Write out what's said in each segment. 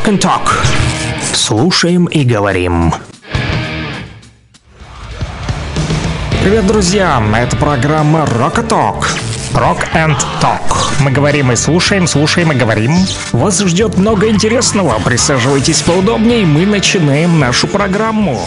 Rock and Talk. Слушаем и говорим. Привет, друзья! Это программа Rock and Talk. Rock and Talk. Мы говорим и слушаем, слушаем и говорим. Вас ждет много интересного. Присаживайтесь поудобнее, мы начинаем нашу программу.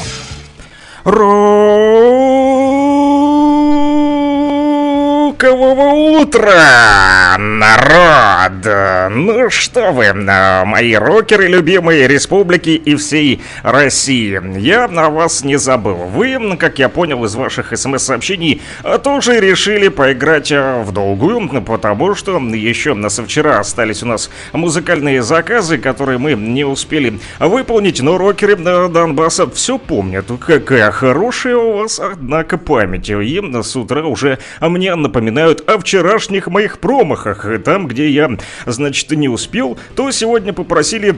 Рокового утра, народ! Ну что вы, мои рокеры любимые республики и всей России. Я на вас не забыл. Вы, как я понял из ваших смс-сообщений, тоже решили поиграть в долгую, потому что еще на вчера остались у нас музыкальные заказы, которые мы не успели выполнить, но рокеры Донбасса все помнят. Какая хорошая у вас, однако, память. И с утра уже мне напоминают о вчерашних моих промахах. Там, где я, значит, не успел, то сегодня попросили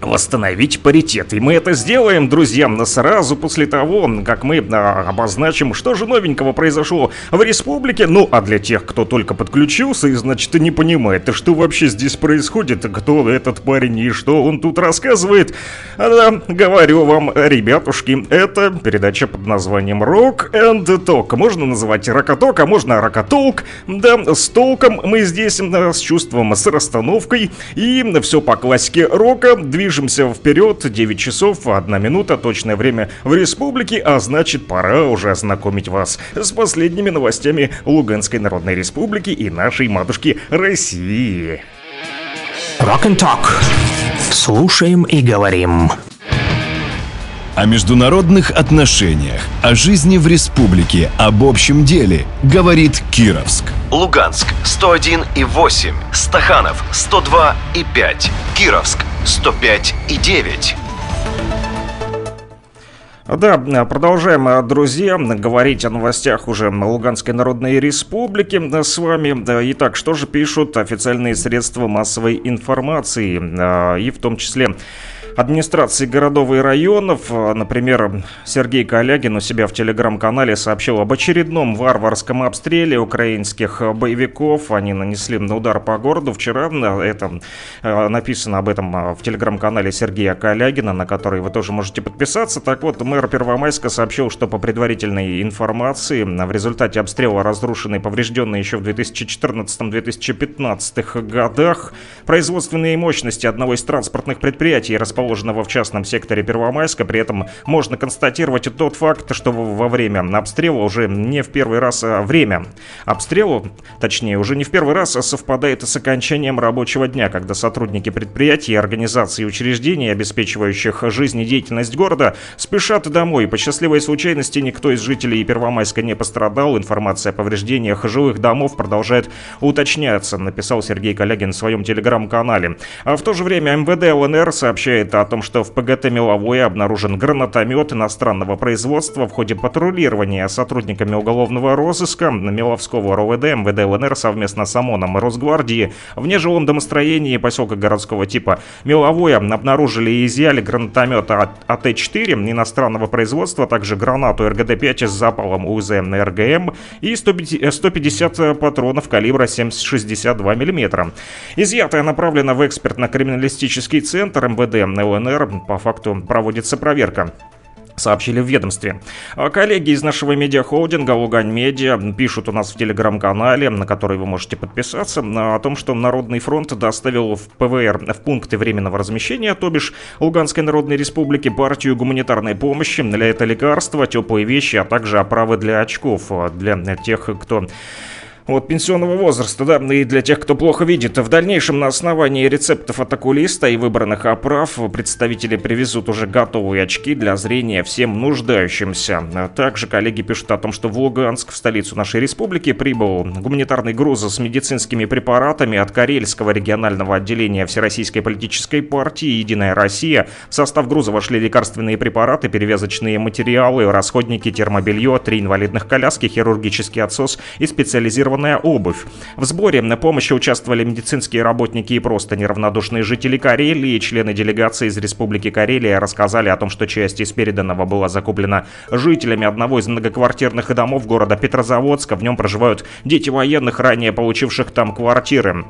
восстановить паритет. И мы это сделаем, друзья, сразу после того, как мы а, обозначим, что же новенького произошло в республике. Ну, а для тех, кто только подключился и, значит, не понимает, что вообще здесь происходит, кто этот парень и что он тут рассказывает, да, говорю вам, ребятушки, это передача под названием Rock and Talk. Можно называть Рокоток, а можно Рокотолк. Да, с толком мы здесь, с чувством, с расстановкой и все по классике рока. Движемся Движемся вперед, 9 часов, 1 минута, точное время в республике, а значит пора уже ознакомить вас с последними новостями Луганской Народной Республики и нашей матушки России. Rock and Talk. Слушаем и говорим о международных отношениях, о жизни в республике, об общем деле, говорит Кировск. Луганск 101 и 8, Стаханов 102 и 5, Кировск 105 и 9. Да, продолжаем, друзья, говорить о новостях уже Луганской Народной Республики с вами. Итак, что же пишут официальные средства массовой информации, и в том числе администрации городов и районов. Например, Сергей Калягин у себя в телеграм-канале сообщил об очередном варварском обстреле украинских боевиков. Они нанесли удар по городу вчера. Это э, написано об этом э, в телеграм-канале Сергея Калягина, на который вы тоже можете подписаться. Так вот, мэр Первомайска сообщил, что по предварительной информации в результате обстрела разрушены и поврежденные еще в 2014-2015 годах производственные мощности одного из транспортных предприятий, расположенных расположенного в частном секторе Первомайска. При этом можно констатировать тот факт, что во время обстрела уже не в первый раз а время обстрела, точнее, уже не в первый раз совпадает с окончанием рабочего дня, когда сотрудники предприятий, организаций и учреждений, обеспечивающих жизнедеятельность города, спешат домой. По счастливой случайности никто из жителей Первомайска не пострадал. Информация о повреждениях жилых домов продолжает уточняться, написал Сергей Калягин в своем телеграм-канале. А в то же время МВД ЛНР сообщает о том, что в ПГТ «Меловое» обнаружен гранатомет иностранного производства в ходе патрулирования сотрудниками уголовного розыска на Меловского РОВД МВД ЛНР совместно с ОМОНом и Росгвардии в нежилом домостроении поселка городского типа Меловое обнаружили и изъяли гранатомет АТ-4 иностранного производства, а также гранату РГД-5 с запалом УЗМ на РГМ и 150 патронов калибра 7,62 мм. Изъятое направлено в экспертно-криминалистический центр МВД ЛНР по факту проводится проверка сообщили в ведомстве. А коллеги из нашего медиахолдинга Лугань Медиа пишут у нас в телеграм-канале, на который вы можете подписаться, о том, что Народный фронт доставил в ПВР в пункты временного размещения, то бишь Луганской Народной Республики, партию гуманитарной помощи. Для этого лекарства, теплые вещи, а также оправы для очков для тех, кто вот пенсионного возраста, да, и для тех, кто плохо видит. В дальнейшем на основании рецептов от окулиста и выбранных оправ представители привезут уже готовые очки для зрения всем нуждающимся. Также коллеги пишут о том, что в Луганск, в столицу нашей республики, прибыл гуманитарный груз с медицинскими препаратами от Карельского регионального отделения Всероссийской политической партии «Единая Россия». В состав груза вошли лекарственные препараты, перевязочные материалы, расходники, термобелье, три инвалидных коляски, хирургический отсос и специализированный квалифицированная обувь. В сборе на помощи участвовали медицинские работники и просто неравнодушные жители Карелии. Члены делегации из Республики Карелия рассказали о том, что часть из переданного была закуплена жителями одного из многоквартирных домов города Петрозаводска. В нем проживают дети военных, ранее получивших там квартиры.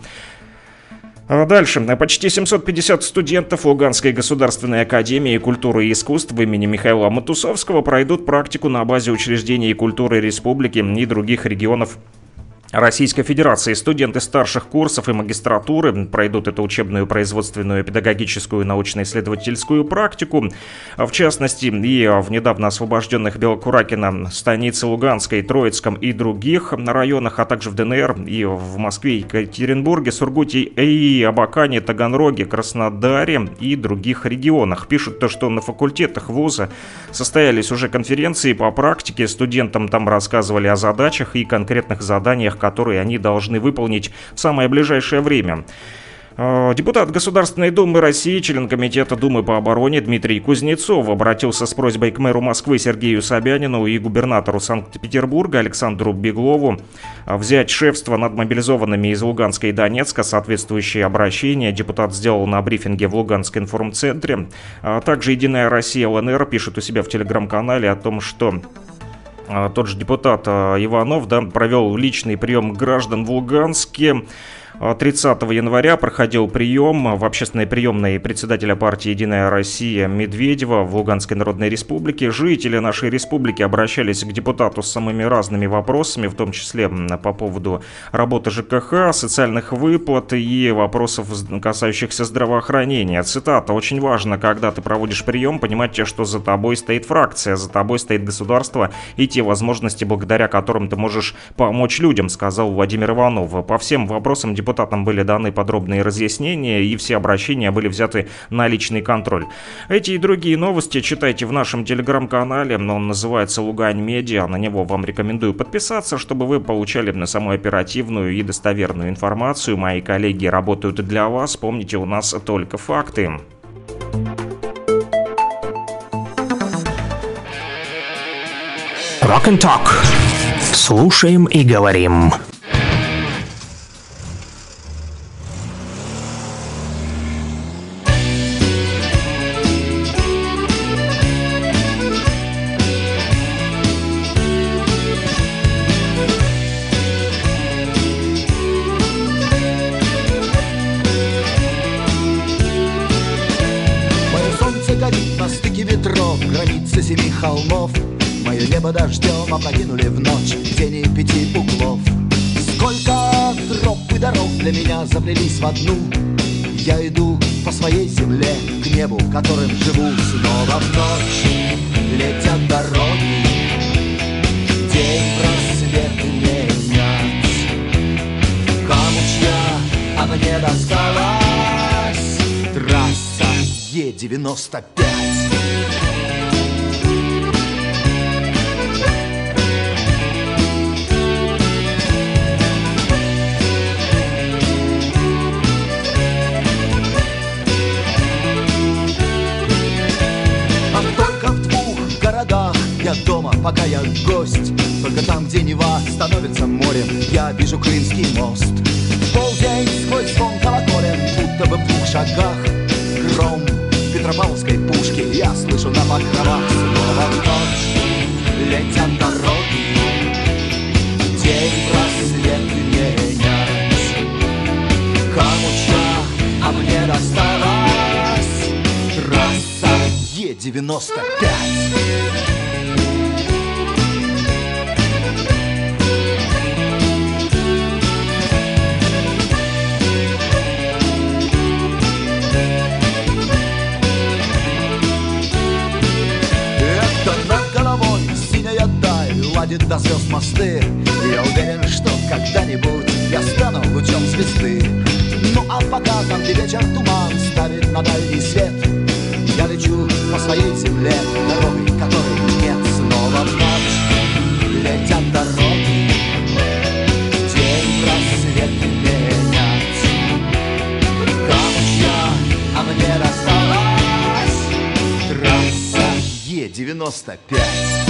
А дальше. Почти 750 студентов Луганской государственной академии культуры и искусств имени Михаила Матусовского пройдут практику на базе учреждений культуры республики и других регионов Российской Федерации. Студенты старших курсов и магистратуры пройдут эту учебную, производственную, педагогическую, научно-исследовательскую практику. В частности, и в недавно освобожденных Белокуракино, станице Луганской, Троицком и других районах, а также в ДНР и в Москве, Екатеринбурге, Сургуте и Абакане, Таганроге, Краснодаре и других регионах. Пишут то, что на факультетах вуза состоялись уже конференции по практике. Студентам там рассказывали о задачах и конкретных заданиях задачах, которые они должны выполнить в самое ближайшее время. Э, депутат Государственной Думы России, член Комитета Думы по обороне Дмитрий Кузнецов обратился с просьбой к мэру Москвы Сергею Собянину и губернатору Санкт-Петербурга Александру Беглову взять шефство над мобилизованными из Луганска и Донецка. Соответствующее обращение депутат сделал на брифинге в Луганском информцентре. А также «Единая Россия ЛНР» пишет у себя в телеграм-канале о том, что тот же депутат а, Иванов да, провел личный прием граждан в Луганске. 30 января проходил прием в общественной приемной председателя партии «Единая Россия» Медведева в Луганской Народной Республике. Жители нашей республики обращались к депутату с самыми разными вопросами, в том числе по поводу работы ЖКХ, социальных выплат и вопросов, касающихся здравоохранения. Цитата. «Очень важно, когда ты проводишь прием, понимать, что за тобой стоит фракция, за тобой стоит государство и те возможности, благодаря которым ты можешь помочь людям», сказал Владимир Иванов. По всем вопросам депутат депутатам были даны подробные разъяснения и все обращения были взяты на личный контроль. Эти и другие новости читайте в нашем телеграм-канале, он называется Лугань Медиа, на него вам рекомендую подписаться, чтобы вы получали на самую оперативную и достоверную информацию. Мои коллеги работают для вас, помните, у нас только факты. Rock and Talk. Слушаем и говорим. Я иду по своей земле к небу, которым живу снова в ночь. Летят дороги, день просвет менять. Кому чья, а мне досталась трасса Е-95. Пока я гость. Только там, где Нева становится морем. Я вижу Крымский мост. Полдень сквозь звон колоколен Будто бы в двух шагах. Гром Петропавловской пушки Я слышу на покровах. Снова в ночь Летят дороги. День просвет менять Кому а мне досталась Трасса Е-95 гладит до слез мосты. Я уверен, что когда-нибудь я стану лучом звезды. Ну а пока там, где вечер туман ставит на дальний свет. Я лечу по своей земле дорогой, которой нет. Снова в ночь Летят дороги, день просвет менять Камча, а мне досталась трасса Е-95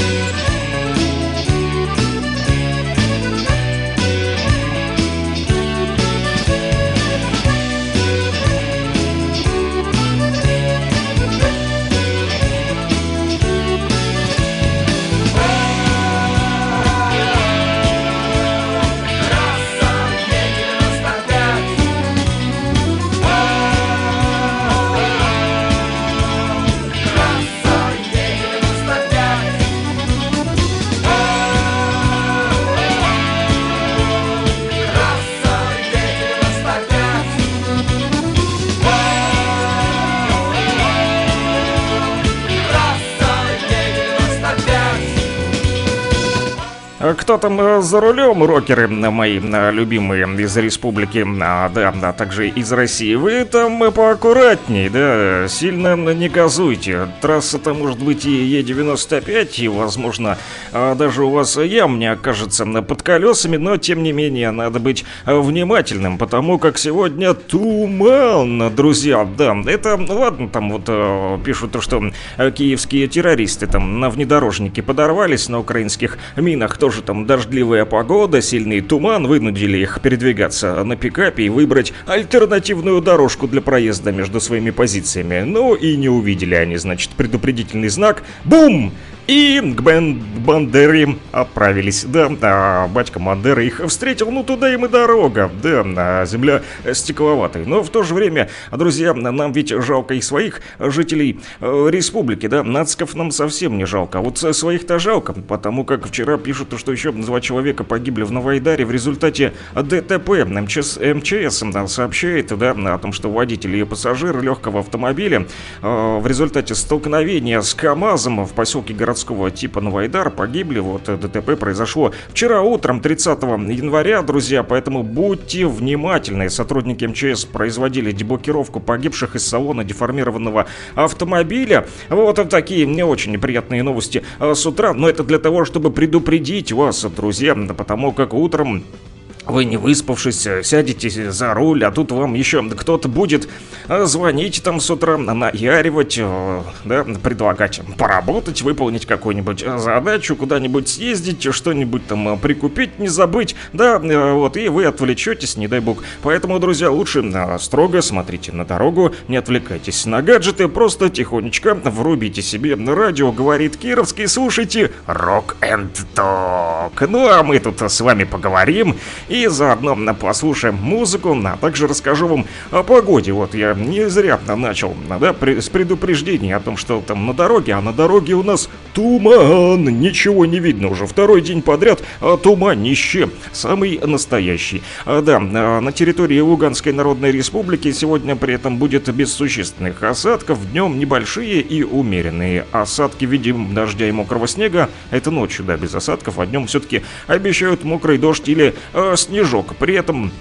Her Кто там за рулем, рокеры мои любимые из республики, а, да, да, также из России. Вы там поаккуратней, да, сильно не газуйте. Трасса-то может быть и Е95, и, возможно, даже у вас ям не окажется под колесами, но, тем не менее, надо быть внимательным, потому как сегодня туман, друзья, да. Это, ладно, там вот пишут то, что киевские террористы там на внедорожнике подорвались на украинских минах, тоже там дождливая погода, сильный туман вынудили их передвигаться на пикапе и выбрать альтернативную дорожку для проезда между своими позициями. Ну и не увидели они, значит, предупредительный знак. Бум! И к Бен Бандере отправились. Да, а батька Бандера их встретил, ну туда им и дорога. Да, а земля стекловатая. Но в то же время, друзья, нам ведь жалко и своих жителей э, республики, да. Нациков нам совсем не жалко. А вот своих-то жалко, потому как вчера пишут, что еще два человека погибли в Новоайдаре в результате ДТП. МЧС, МЧС да, сообщает, да, о том, что водитель и пассажир легкого автомобиля э, в результате столкновения с КАМАЗом в поселке город городского типа Новайдар погибли. Вот э, ДТП произошло вчера утром, 30 января, друзья, поэтому будьте внимательны. Сотрудники МЧС производили деблокировку погибших из салона деформированного автомобиля. Вот такие не очень неприятные новости э, с утра, но это для того, чтобы предупредить вас, друзья, потому как утром вы не выспавшись, э, сядете за руль, а тут вам еще кто-то будет э, звонить там с утра, наяривать, э, да, предлагать поработать, выполнить какую-нибудь задачу, куда-нибудь съездить, что-нибудь там прикупить, не забыть, да, вот, и вы отвлечетесь, не дай бог. Поэтому, друзья, лучше строго смотрите на дорогу, не отвлекайтесь на гаджеты, просто тихонечко врубите себе радио, говорит Кировский, слушайте Rock and Talk. Ну, а мы тут с вами поговорим и и заодно послушаем музыку, а также расскажу вам о погоде. Вот я не зря начал да, с предупреждения о том, что там на дороге, а на дороге у нас туман, ничего не видно уже. Второй день подряд, а туманище, самый настоящий. А, да, а, на территории Луганской Народной Республики сегодня при этом будет без существенных осадков, днем небольшие и умеренные осадки. В виде дождя и мокрого снега, это ночью, да, без осадков, а днем все-таки обещают мокрый дождь или э, снежок. При этом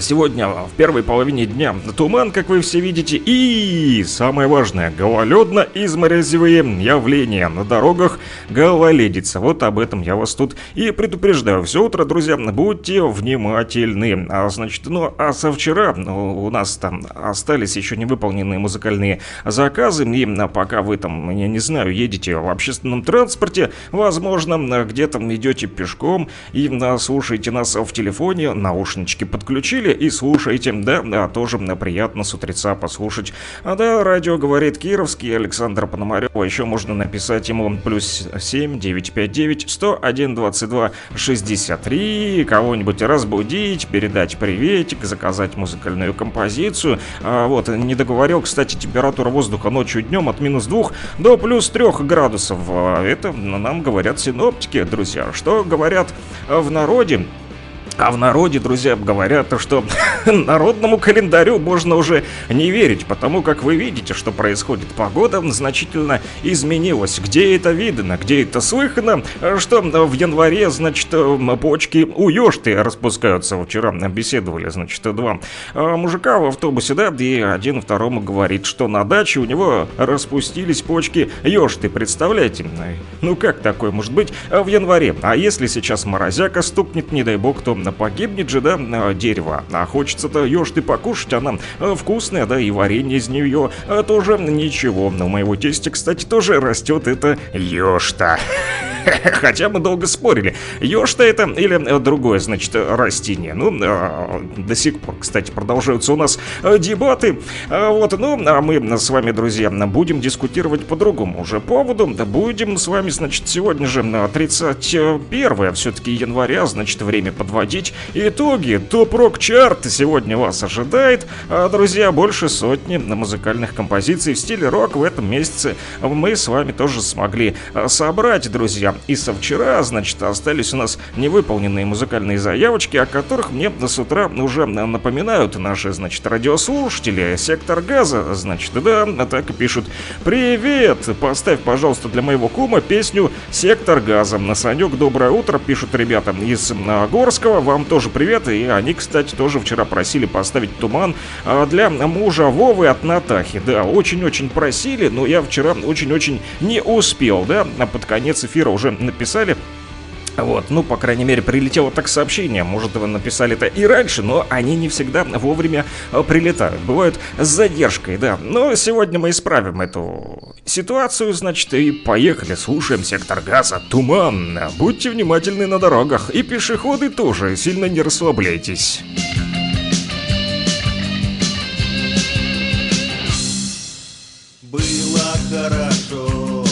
сегодня в первой половине дня туман, как вы все видите, и самое важное, гололедно-изморозевые явления на дорогах гололедица. Вот об этом я вас тут и предупреждаю. Все утро, друзья, будьте внимательны. А, значит, ну, а со вчера у нас там остались еще невыполненные музыкальные заказы, и пока вы там, я не знаю, едете в общественном транспорте, возможно, где-то идете пешком и слушаете нас в телефоне, наушнички подключили, включили и слушаете. Да, да, тоже приятно с утреца послушать. А да, радио говорит Кировский, Александр Пономарева. Еще можно написать ему плюс 7 959 101 22 63. Кого-нибудь разбудить, передать приветик, заказать музыкальную композицию. А, вот, не договорил, кстати, температура воздуха ночью и днем от минус 2 до плюс 3 градусов. А, это нам говорят синоптики, друзья. Что говорят в народе? А в народе, друзья, говорят, что народному календарю можно уже не верить, потому как вы видите, что происходит. Погода значительно изменилась. Где это видно, где это слыхано, что в январе, значит, почки у ёшты распускаются. Вчера беседовали, значит, два а, мужика в автобусе, да, и один второму говорит, что на даче у него распустились почки ёшты. Представляете? Ну как такое может быть в январе? А если сейчас морозяка стукнет, не дай бог, то погибнет же, да, а, дерево. А хочется-то ешь ты покушать, она а, вкусная, да, и варенье из нее а, тоже ничего. Но у моего тестя, кстати, тоже растет это ешь-то. Хотя мы долго спорили, еж-то это или э, другое, значит, растение. Ну, э, до сих пор, кстати, продолжаются у нас э, дебаты. Вот, ну, а мы с вами, друзья, будем дискутировать по другому уже поводу. Будем с вами, значит, сегодня же 31 все-таки января, значит, время подводить итоги. Топ-рок чарт сегодня вас ожидает. Друзья, больше сотни музыкальных композиций в стиле рок в этом месяце мы с вами тоже смогли собрать, друзья. и со вчера, значит, остались у нас невыполненные музыкальные заявочки, о которых мне с утра уже напоминают наши, значит, радиослушатели. Сектор газа, значит, да, так и пишут. Привет! Поставь, пожалуйста, для моего кума песню «Сектор газа». На Санек, доброе утро, пишут ребята из Горского. Вам тоже привет. И они, кстати, тоже вчера просили поставить «Туман» а, для мужа Вовы от Натахи. Да, очень-очень просили, но я вчера очень-очень не успел, да. А под конец эфира уже написали вот, ну, по крайней мере, прилетело так сообщение. Может, вы написали это и раньше, но они не всегда вовремя э, прилетают. Бывают с задержкой, да. Но сегодня мы исправим эту ситуацию, значит, и поехали. Слушаем сектор газа «Туман». Будьте внимательны на дорогах. И пешеходы тоже, сильно не расслабляйтесь. Было хорошо,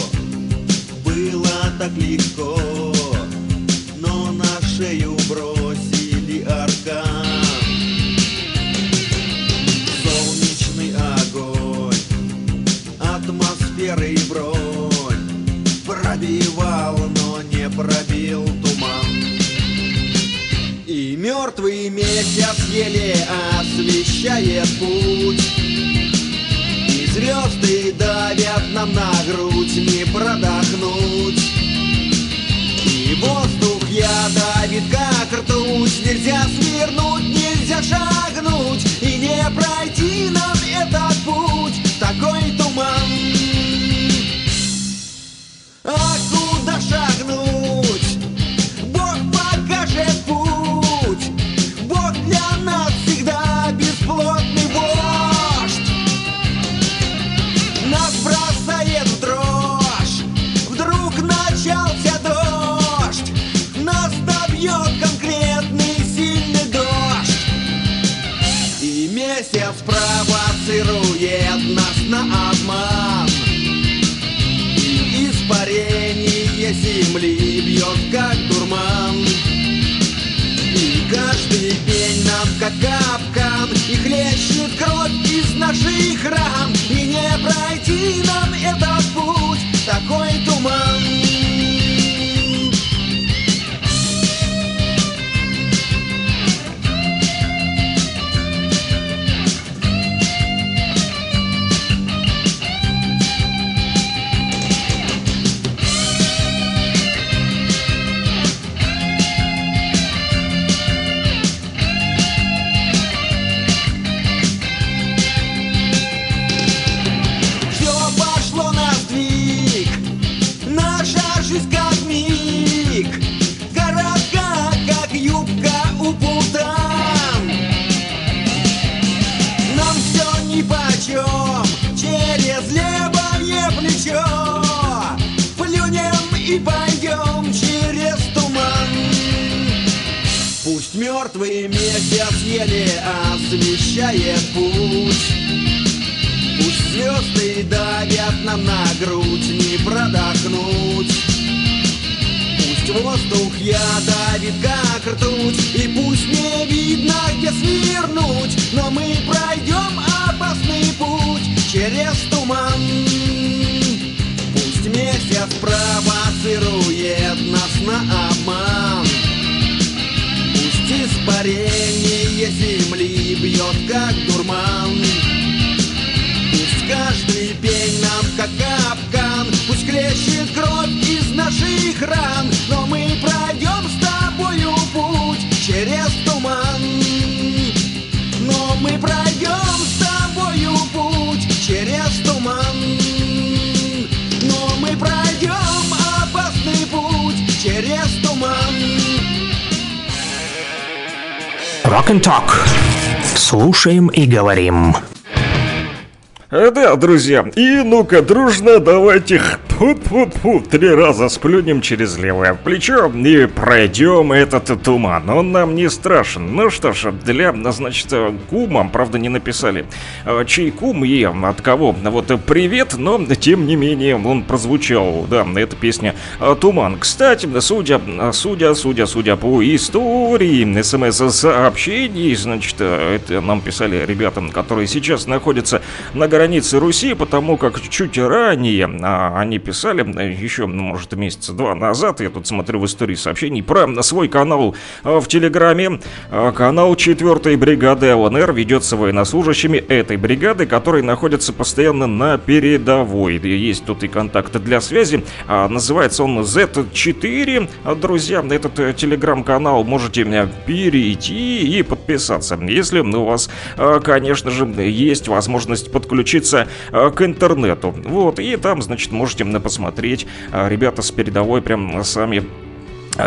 было так легко шею бросили аркан. Солнечный огонь, атмосферы бронь. Пробивал, но не пробил туман. И мертвый месяц еле освещает путь. И звезды давят нам на грудь, не продохнуть как ртуть Нельзя Слушаем и говорим. Э, Да, друзья, и ну-ка, дружно давайте фу три раза сплюнем через левое плечо и пройдем этот туман. Он нам не страшен. Ну что ж, для, значит, кума, правда, не написали, э, чей кум и от кого. Вот э, привет, но тем не менее он прозвучал. Да, эта песня э, «Туман». Кстати, судя, судя, судя, судя по истории смс-сообщений, значит, это нам писали ребята, которые сейчас находятся на границе Руси, потому как чуть ранее а, они писали еще, ну, может, месяца два назад. Я тут смотрю в истории сообщений про свой канал в Телеграме. Канал 4 бригады ЛНР ведется военнослужащими этой бригады, которые находятся постоянно на передовой. Есть тут и контакты для связи. Называется он Z4. Друзья, этот телеграм-канал можете перейти и подписаться. Если у вас, конечно же, есть возможность подключиться к интернету. Вот, и там, значит, можете посмотреть. Ребята с передовой прям сами а,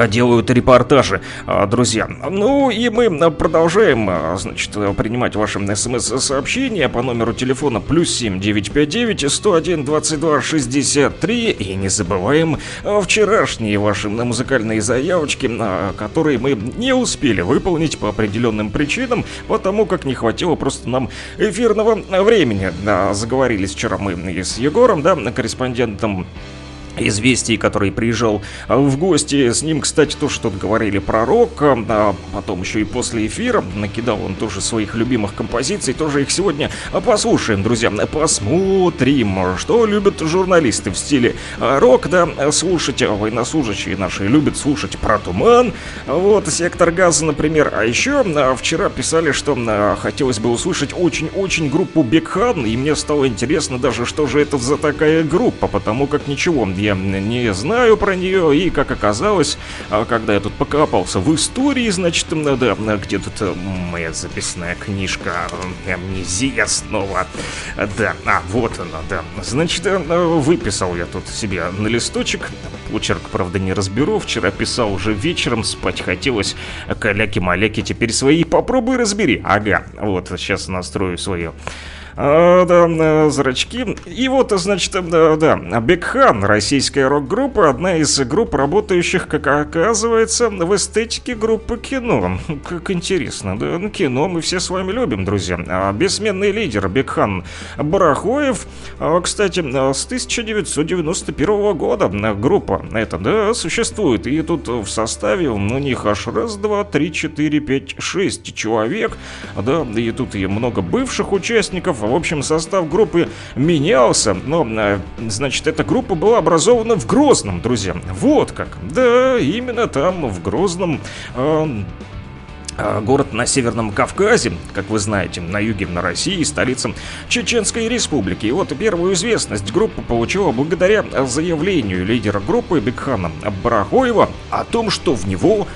делают репортажи, а, друзья. Ну и мы продолжаем, а, значит, принимать ваши смс-сообщения по номеру телефона плюс 7 959 101 22 63 и не забываем вчерашние ваши музыкальные заявочки, которые мы не успели выполнить по определенным причинам, потому как не хватило просто нам эфирного времени. Заговорились вчера мы с Егором, да, корреспондентом известий, который приезжал в гости. С ним, кстати, тоже что-то говорили про рок, а потом еще и после эфира накидал он тоже своих любимых композиций, тоже их сегодня послушаем, друзья, посмотрим, что любят журналисты в стиле рок, да, слушать, военнослужащие наши любят слушать про туман, вот, сектор газа, например, а еще вчера писали, что хотелось бы услышать очень-очень группу Бекхан, и мне стало интересно даже, что же это за такая группа, потому как ничего, я я не знаю про нее, и, как оказалось, а, когда я тут покопался в истории, значит, да, где тут э, моя записная книжка «Амнезия снова». Да, а, вот она, да. Значит, э, выписал я тут себе на листочек, почерк, правда, не разберу, вчера писал уже вечером, спать хотелось, каляки-маляки, теперь свои попробуй разбери. Ага, вот, сейчас настрою свое да, э, зрачки. И вот, значит, да, да, Бекхан, российская рок-группа, одна из групп, работающих, как оказывается, в эстетике группы кино. Как интересно, да, ну, кино мы все с вами любим, друзья. А бессменный лидер Бекхан Барахоев, а, кстати, с 1991 года группа эта, да, существует. И тут в составе у них аж раз, два, три, четыре, пять, шесть человек, да, и тут и много бывших участников, в общем, состав группы менялся, но, э, значит, эта группа была образована в Грозном, друзья. Вот как. Да, именно там, в Грозном... Э, э Город на Северном Кавказе, как вы знаете, на юге на России, столица Чеченской Республики. И вот первую известность группа получила благодаря заявлению лидера группы Бекхана Барахоева о том, что в него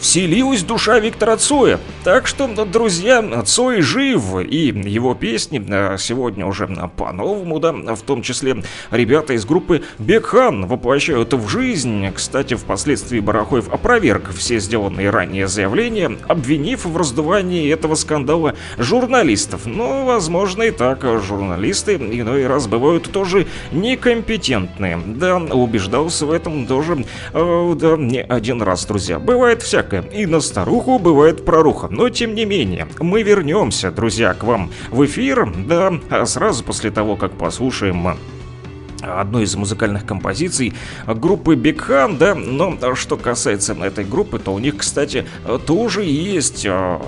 вселилась душа Виктора Цоя. Так что, друзья, Цой жив, и его песни э, сегодня уже по-новому, да, в том числе ребята из группы Бекхан воплощают в жизнь. Кстати, впоследствии Барахоев опроверг все сделанные ранее заявления, обвинив в раздувании этого скандала журналистов. Но, возможно, и так журналисты иной раз бывают тоже некомпетентные. Да, убеждался в этом тоже, э, да, не один раз, друзья. Бывает всякое всякое. И на старуху бывает проруха. Но тем не менее, мы вернемся, друзья, к вам в эфир, да, а сразу после того, как послушаем одной из музыкальных композиций группы Big Han, да, но что касается этой группы, то у них, кстати, тоже есть а,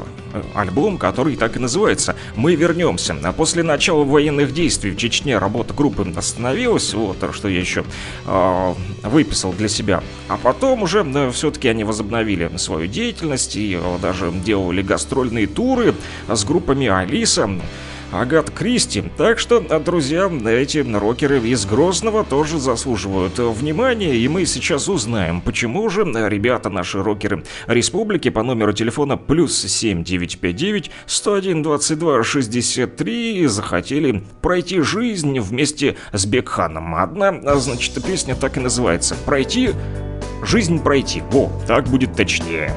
альбом, который так и называется «Мы вернемся». А после начала военных действий в Чечне работа группы остановилась, вот что я еще э, выписал для себя. А потом уже э, все-таки они возобновили свою деятельность и э, даже делали гастрольные туры с группами Алиса, Агат Кристи. Так что, друзья, эти рокеры из Грозного тоже заслуживают внимания, и мы сейчас узнаем, почему же ребята наши рокеры республики по номеру телефона плюс 7959 101 22 63 захотели пройти жизнь вместе с Бекханом. Одна, значит, песня так и называется «Пройти жизнь пройти. Во, так будет точнее.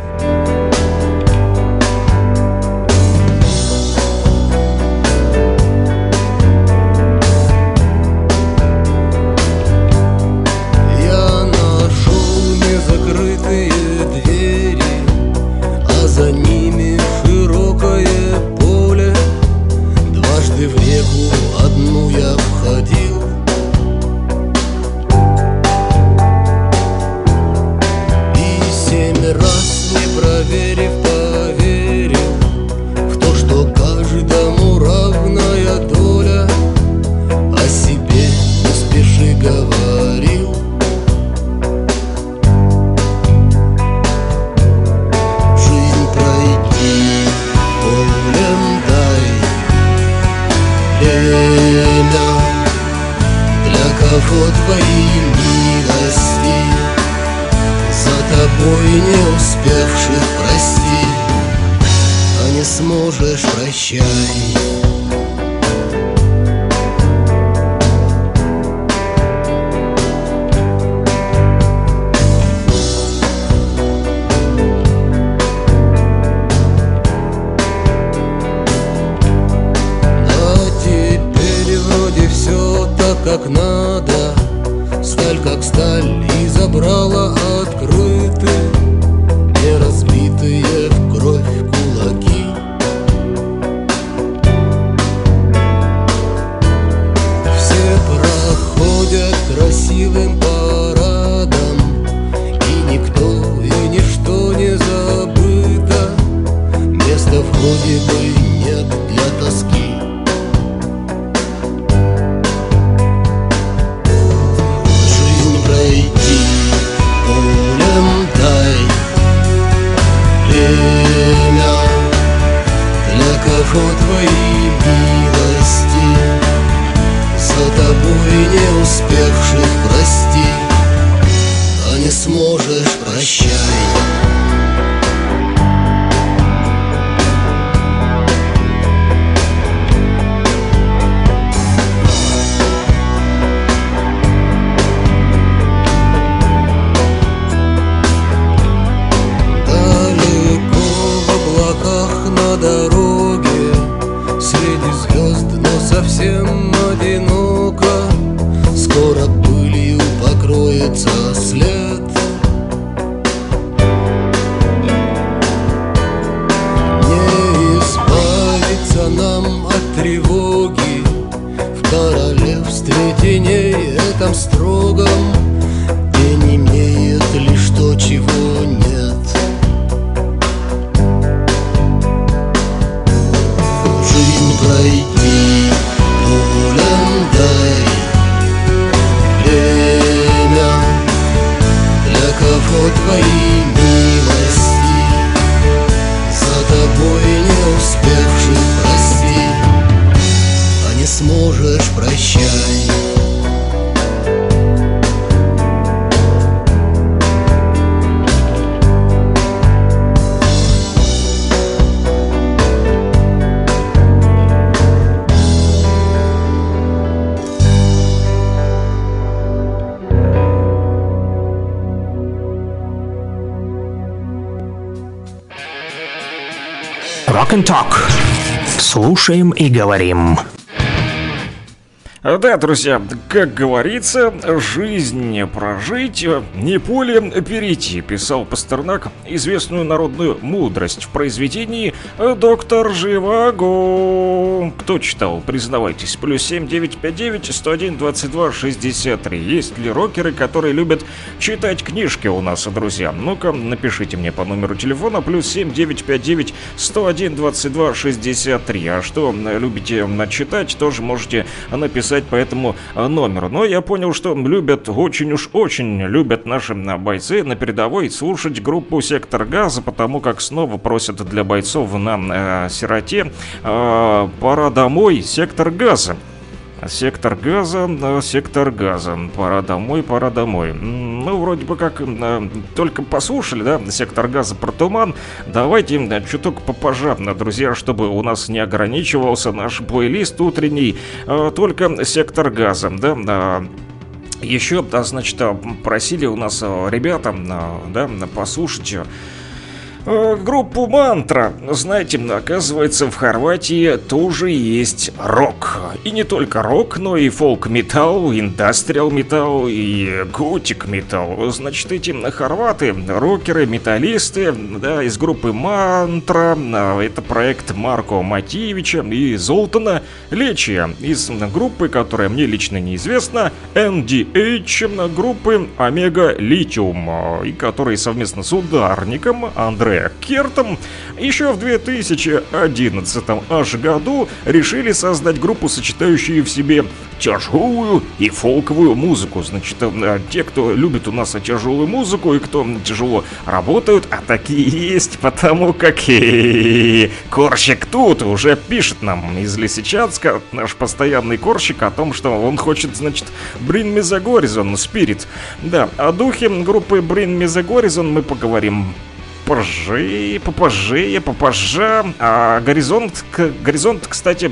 Слушаем и говорим. Да, друзья, как говорится, жизнь прожить, не поле перейти, писал Пастернак известную народную мудрость в произведении «Доктор Живаго». Кто читал, признавайтесь, плюс 7959 101 22 63. Есть ли рокеры, которые любят читать книжки у нас, друзья? Ну-ка, напишите мне по номеру телефона плюс 7959 101 22 63. А что любите читать, тоже можете написать по этому номеру. Но я понял, что любят, очень уж очень любят наши бойцы на передовой слушать группу «Сектор газа», потому как снова просят для бойцов на э, сироте э, «Пора домой, сектор газа». Сектор газа, сектор газа. Пора домой, пора домой. Ну, вроде бы как э, только послушали, да, сектор газа про туман. Давайте э, чуток попожадно, друзья, чтобы у нас не ограничивался наш плейлист утренний. Э, только сектор газа, да. Э, еще, да, значит, просили у нас ребята, да, послушать группу Мантра. Знаете, оказывается, в Хорватии тоже есть рок. И не только рок, но и фолк-металл, индастриал-металл и готик-металл. Значит, эти хорваты, рокеры, металлисты, да, из группы Мантра. Это проект Марко Матиевича и Золтана Лечия. Из группы, которая мне лично неизвестна, NDH группы Омега Литиум. И которые совместно с ударником Андре Кертом еще в 2011 аж году решили создать группу, сочетающую в себе тяжелую и фолковую музыку. Значит, э, те, кто любит у нас тяжелую музыку и кто тяжело работают, а такие есть, потому как и Корщик тут уже пишет нам из Лисичанска, наш постоянный Корщик, о том, что он хочет, значит, Bring Me The Horizon Spirit. Да, о духе группы Bring Me The Horizon мы поговорим попозже, попозже, попозже. А горизонт, горизонт, кстати,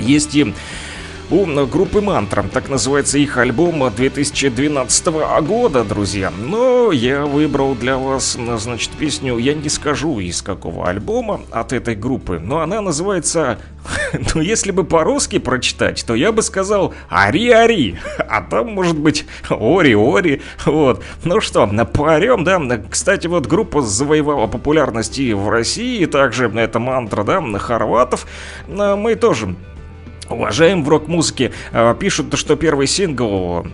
есть и у группы Мантра. Так называется их альбом 2012 года, друзья. Но я выбрал для вас, значит, песню, я не скажу из какого альбома от этой группы, но она называется, ну, если бы по-русски прочитать, то я бы сказал «Ари-ари», а там, может быть, «Ори-ори», вот. Ну что, поорем, да? Кстати, вот группа завоевала популярность и в России, также это мантра, да, хорватов. Мы тоже уважаем в рок-музыке. А, пишут, что первый сингл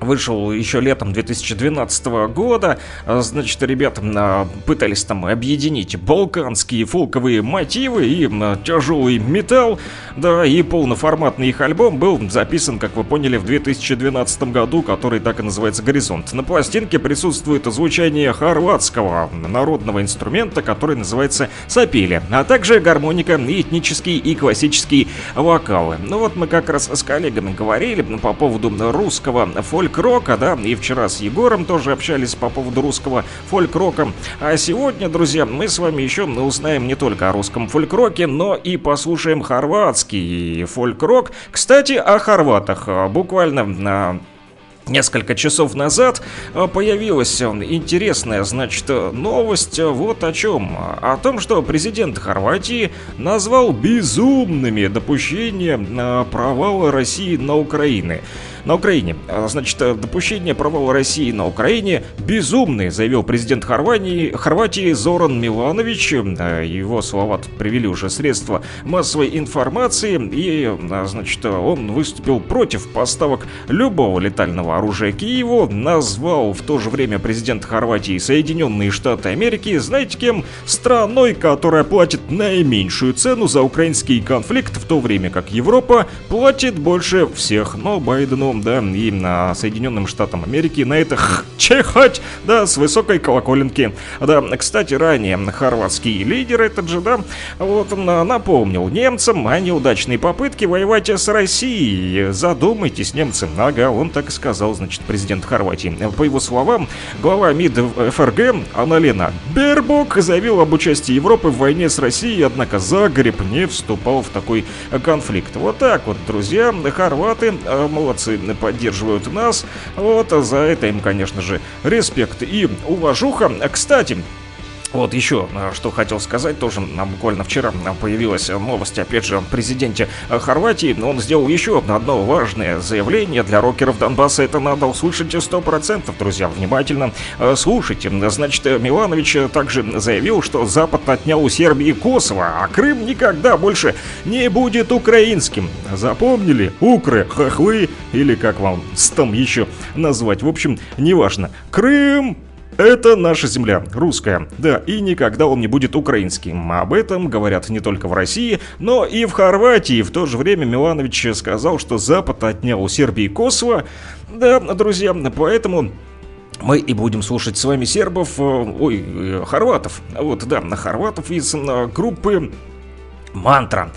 вышел еще летом 2012 года. А, значит, ребята а, пытались там объединить балканские фолковые мотивы и тяжелый металл. Да, и полноформатный их альбом был записан, как вы поняли, в 2012 году, который так и называется «Горизонт». На пластинке присутствует звучание хорватского народного инструмента, который называется сапели, а также гармоника этнический и классический вокалы. Ну вот мы как раз с коллегами говорили по поводу русского фолька фольк-рока, да, и вчера с Егором тоже общались по поводу русского фольк-рока. А сегодня, друзья, мы с вами еще узнаем не только о русском фольк-роке, но и послушаем хорватский фольк-рок. Кстати, о хорватах. Буквально на Несколько часов назад а, появилась интересная, значит, новость вот о чем. О том, что президент Хорватии назвал безумными допущения а, провала России на Украине на Украине. А, значит, допущение провала России на Украине безумный, заявил президент Хорватии, Хорватии Зоран Миланович. А, его слова привели уже средства массовой информации. И, а, значит, он выступил против поставок любого летального оружия Киеву. Назвал в то же время президент Хорватии Соединенные Штаты Америки, знаете кем? Страной, которая платит наименьшую цену за украинский конфликт, в то время как Европа платит больше всех. Но Байдену да, и на Соединенным Штатам Америки на это чихать, да, с высокой колоколенки. Да, кстати, ранее хорватский лидер этот же, да, вот он напомнил немцам о неудачной попытке воевать с Россией. Задумайтесь, немцы. Ага, он так и сказал, значит, президент Хорватии. По его словам, глава МИД ФРГ Аналена Бербок заявил об участии Европы в войне с Россией, однако Загреб не вступал в такой конфликт. Вот так вот, друзья, хорваты э, поддерживают нас. Вот, за это им, конечно же, респект и уважуха. Кстати, вот еще, э, что хотел сказать, тоже буквально вчера появилась новость, опять же, о президенте э, Хорватии. Он сделал еще одно важное заявление для рокеров Донбасса. Это надо услышать 100%, друзья, внимательно э, слушайте. Значит, Миланович также заявил, что Запад отнял у Сербии Косово, а Крым никогда больше не будет украинским. Запомнили? Укры, хохлы или как вам там еще назвать. В общем, неважно. Крым это наша земля, русская. Да, и никогда он не будет украинским. Об этом говорят не только в России, но и в Хорватии. В то же время Миланович сказал, что Запад отнял у Сербии Косово. Да, друзья, поэтому мы и будем слушать с вами сербов, э, ой, э, хорватов. Вот, да, на хорватов из э, группы Мантра.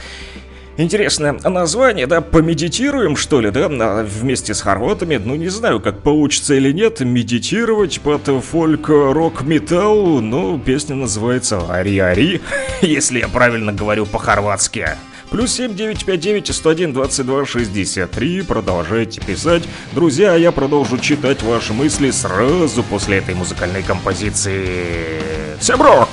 Интересное название, да, помедитируем, что ли, да, вместе с хорватами, ну не знаю, как получится или нет, медитировать под фольк-рок-металл, ну, песня называется «Ари-Ари», если я правильно говорю по-хорватски. Плюс 7959 101 22 63. Продолжайте писать. Друзья, я продолжу читать ваши мысли сразу после этой музыкальной композиции. Всем рок!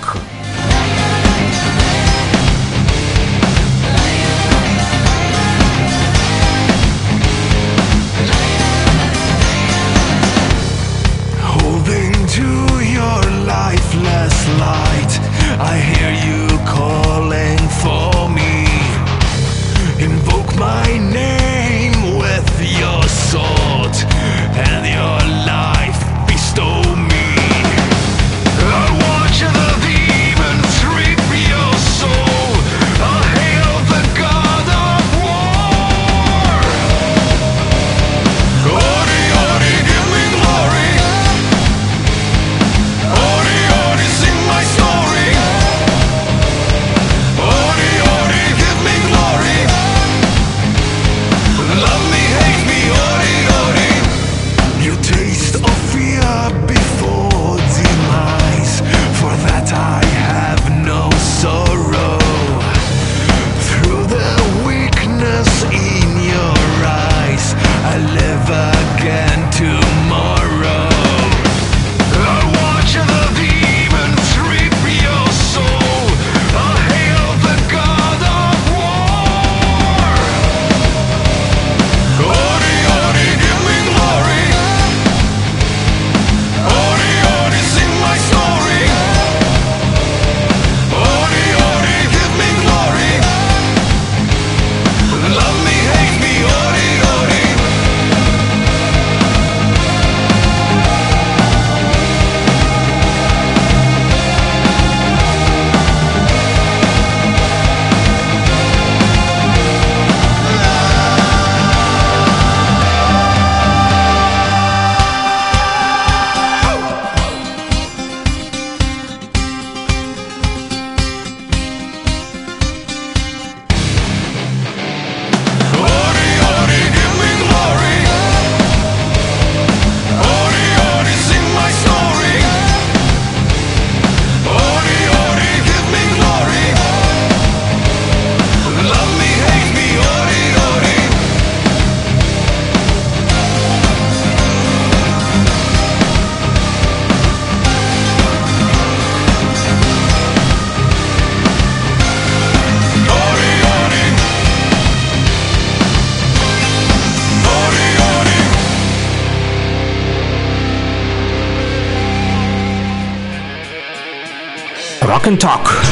Rock'n'Talk.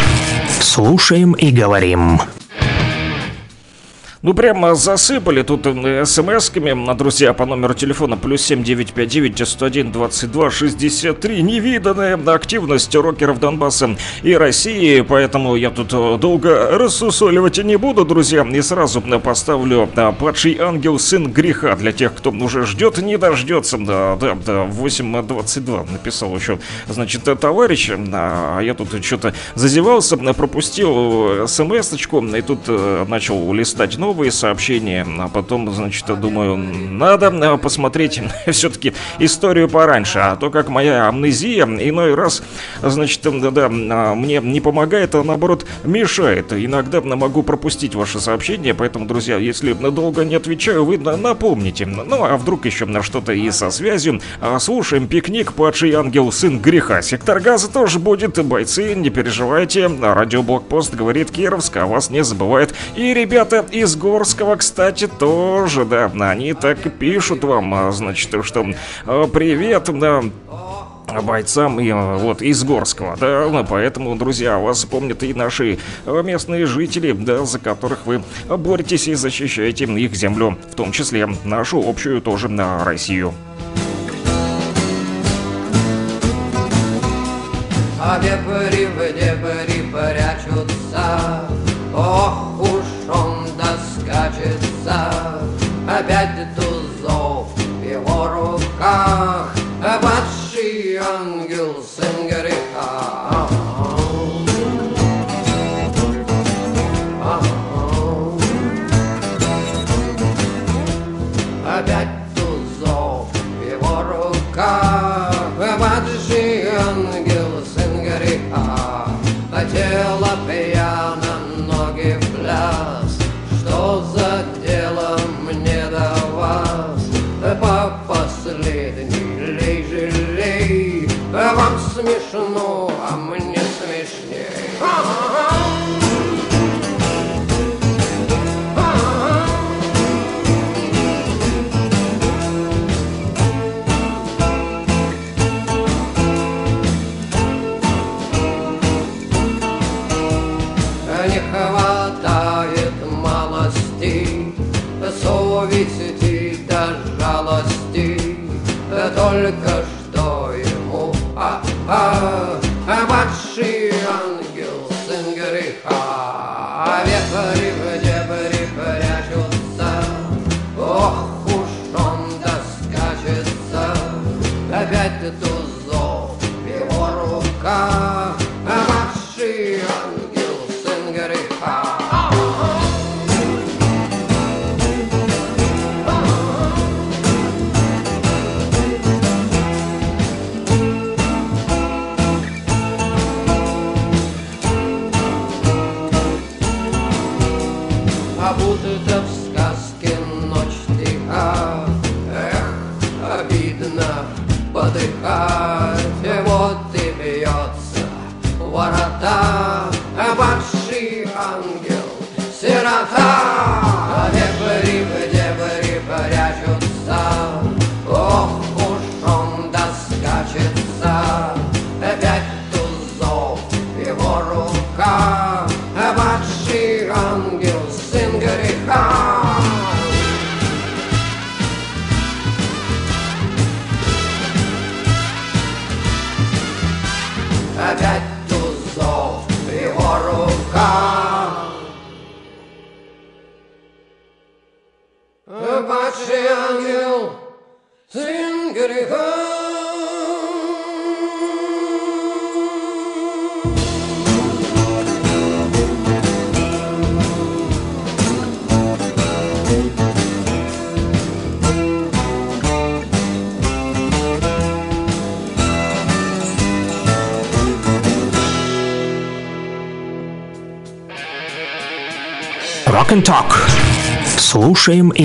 Слушаем и говорим. Ну, прямо засыпали тут э, смс-ками, друзья, по номеру телефона плюс 7959 101 22 63. Невиданная активность рокеров Донбасса и России, поэтому я тут э, долго рассусоливать не буду, друзья, и сразу поставлю да, «Падший ангел, сын греха» для тех, кто уже ждет, не дождется. Да, да, да, 8.22 написал еще, значит, товарищ, а я тут что-то зазевался, пропустил смс-очку, и тут начал листать новые новые сообщения, а потом, значит, думаю, надо э, посмотреть все-таки историю пораньше, а то как моя амнезия иной раз, значит, да, а, мне не помогает, а наоборот мешает. Иногда могу пропустить ваши сообщения, поэтому, друзья, если долго не отвечаю, вы напомните. Ну, а вдруг еще на что-то и со связью. А, слушаем пикник «Падший ангел, сын греха». Сектор газа тоже будет, бойцы, не переживайте. Радиоблокпост говорит Кировск, а вас не забывает. И ребята из Горского, кстати, тоже, да, они так и пишут вам, а, значит, что а, привет, да, бойцам и вот из Горского, да, ну, поэтому, друзья, вас помнят и наши местные жители, да, за которых вы боретесь и защищаете их землю, в том числе нашу общую тоже на Россию. А вепри в дебри прячутся, ох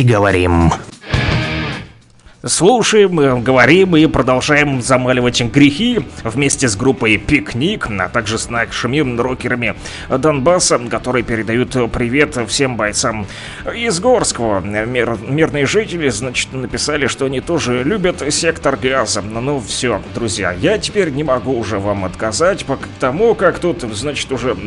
говорим. Слушаем, э, говорим и продолжаем замаливать грехи вместе с группой «Пикник», а также с нашими рокерами Донбасса, которые передают привет всем бойцам из Горского. Мир, мирные жители, значит, написали, что они тоже любят сектор газа. Ну все, друзья, я теперь не могу уже вам отказать, по тому, как тут, значит, уже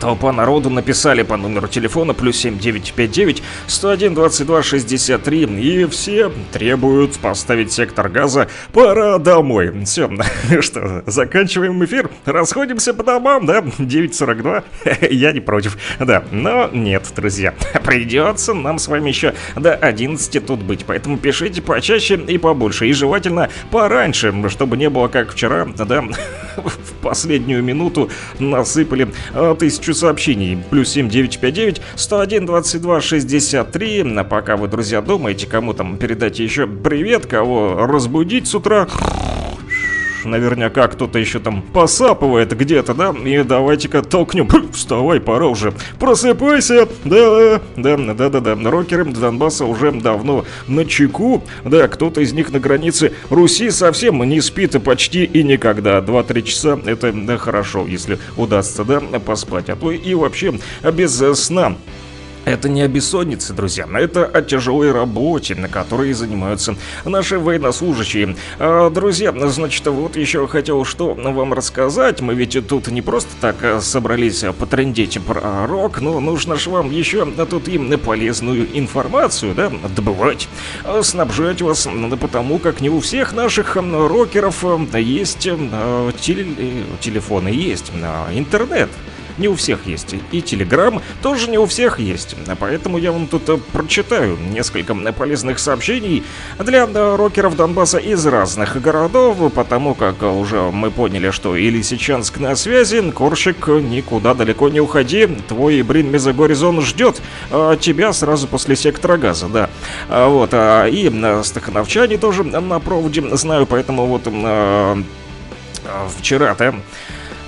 толпа народу написали по номеру телефона плюс 7959 101 22 63 и все требуют поставить сектор газа. «Пора домой». Все, что, заканчиваем эфир, расходимся по домам, да? 9.42, я не против, да. Но нет, друзья, придется нам с вами еще до 11 тут быть, поэтому пишите почаще и побольше, и желательно пораньше, чтобы не было как вчера, да, в последнюю минуту насыпали а, тысячу сообщений. Плюс 7959 101 22 63. А пока вы, друзья, думаете, кому там передать еще привет, кого разбудить с утра наверняка кто-то еще там посапывает где-то, да? И давайте-ка толкнем. Вставай, пора уже. Просыпайся. Да, да, да, да, да. Рокеры Донбасса уже давно на чеку. Да, кто-то из них на границе Руси совсем не спит почти и никогда. 2-3 часа это хорошо, если удастся, да, поспать. А то и вообще без сна. Это не о бессоннице, друзья, это о тяжелой работе, на которой занимаются наши военнослужащие. А, друзья, значит, вот еще хотел что вам рассказать. Мы ведь тут не просто так а, собрались потрендеть про рок, но нужно же вам еще тут им полезную информацию, да, добывать, а, снабжать вас, потому как не у всех наших рокеров есть теле телефоны, есть интернет не у всех есть. И Телеграм тоже не у всех есть. Поэтому я вам тут э, прочитаю несколько полезных сообщений для рокеров Донбасса из разных городов, потому как уже мы поняли, что и Лисичанск на связи, Корщик, никуда далеко не уходи, твой Брин Мезогоризон ждет а, тебя сразу после сектора газа, да. А, вот, а, и стахановчане тоже на проводе знаю, поэтому вот а, вчера-то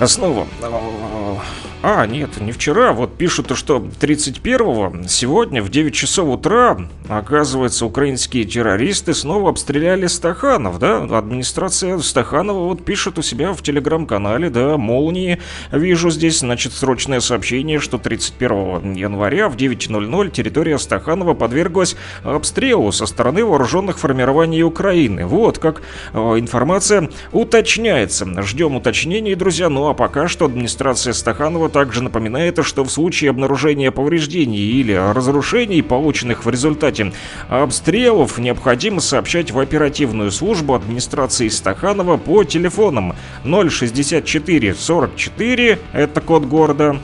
снова а, нет, не вчера. Вот пишут, что 31-го, сегодня в 9 часов утра, оказывается, украинские террористы снова обстреляли Стаханов, да? Администрация Стаханова вот пишет у себя в телеграм-канале, да, молнии. Вижу здесь, значит, срочное сообщение, что 31 января в 9.00 территория Стаханова подверглась обстрелу со стороны вооруженных формирований Украины. Вот как э, информация уточняется. Ждем уточнений, друзья. Ну а пока что администрация Стаханова также напоминает, что в случае обнаружения повреждений или разрушений, полученных в результате обстрелов, необходимо сообщать в оперативную службу администрации Стаханова по телефонам 064 44, это код города,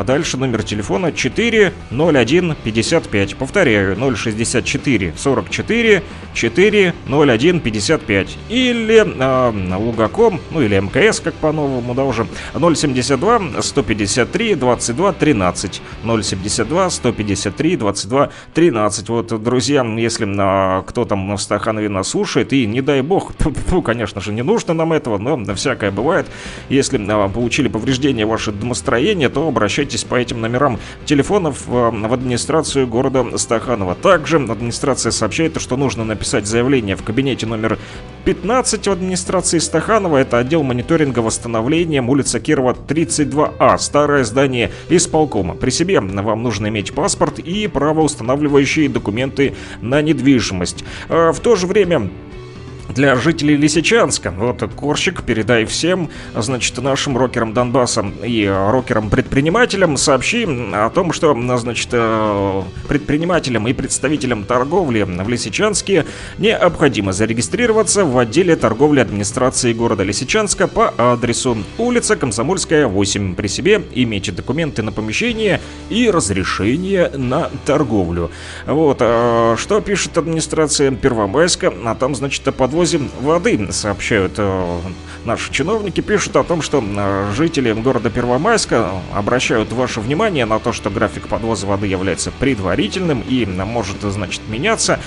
а дальше номер телефона 40155. Повторяю, 064 44 401 55. Или э, Лугаком, ну или МКС, как по-новому, да уже, 072 153 22 13. 072 153 22 13. Вот, друзья, если э, кто там в Стаханове нас слушает, и не дай бог, ну, конечно же, не нужно нам этого, но всякое бывает. Если э, получили повреждения ваше домостроение, то обращайтесь обращайтесь по этим номерам телефонов э, в администрацию города Стаханова. Также администрация сообщает, что нужно написать заявление в кабинете номер 15 в администрации Стаханова. Это отдел мониторинга восстановления, улица Кирова, 32А, старое здание исполкома. При себе вам нужно иметь паспорт и правоустанавливающие документы на недвижимость. Э, в то же время для жителей Лисичанска. Вот Корщик, передай всем, значит, нашим рокерам Донбасса и рокерам-предпринимателям сообщи о том, что, значит, э, предпринимателям и представителям торговли в Лисичанске необходимо зарегистрироваться в отделе торговли администрации города Лисичанска по адресу улица Комсомольская, 8. При себе имейте документы на помещение и разрешение на торговлю. Вот, э, что пишет администрация Первомайска, а там, значит, подводит подвозе воды, сообщают э, наши чиновники пишут о том, что э, жители города Первомайска обращают ваше внимание на то, что график подвоза воды является предварительным и может, значит, меняться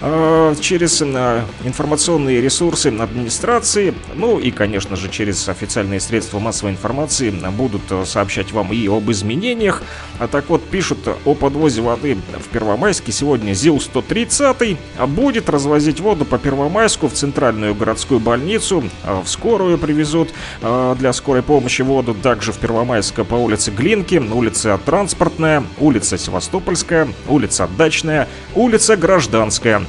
э, через информационные ресурсы администрации, ну и, конечно же, через официальные средства массовой информации будут сообщать вам и об изменениях. А так вот, пишут о подвозе воды в Первомайске. Сегодня ЗИЛ-130 будет развозить воду по Первомайску в центральную городскую больницу. В скорую привезут для скорой помощи воду. Также в Первомайске по улице Глинки, улица Транспортная, улица Севастопольская, улица Дачная, улица Гражданская.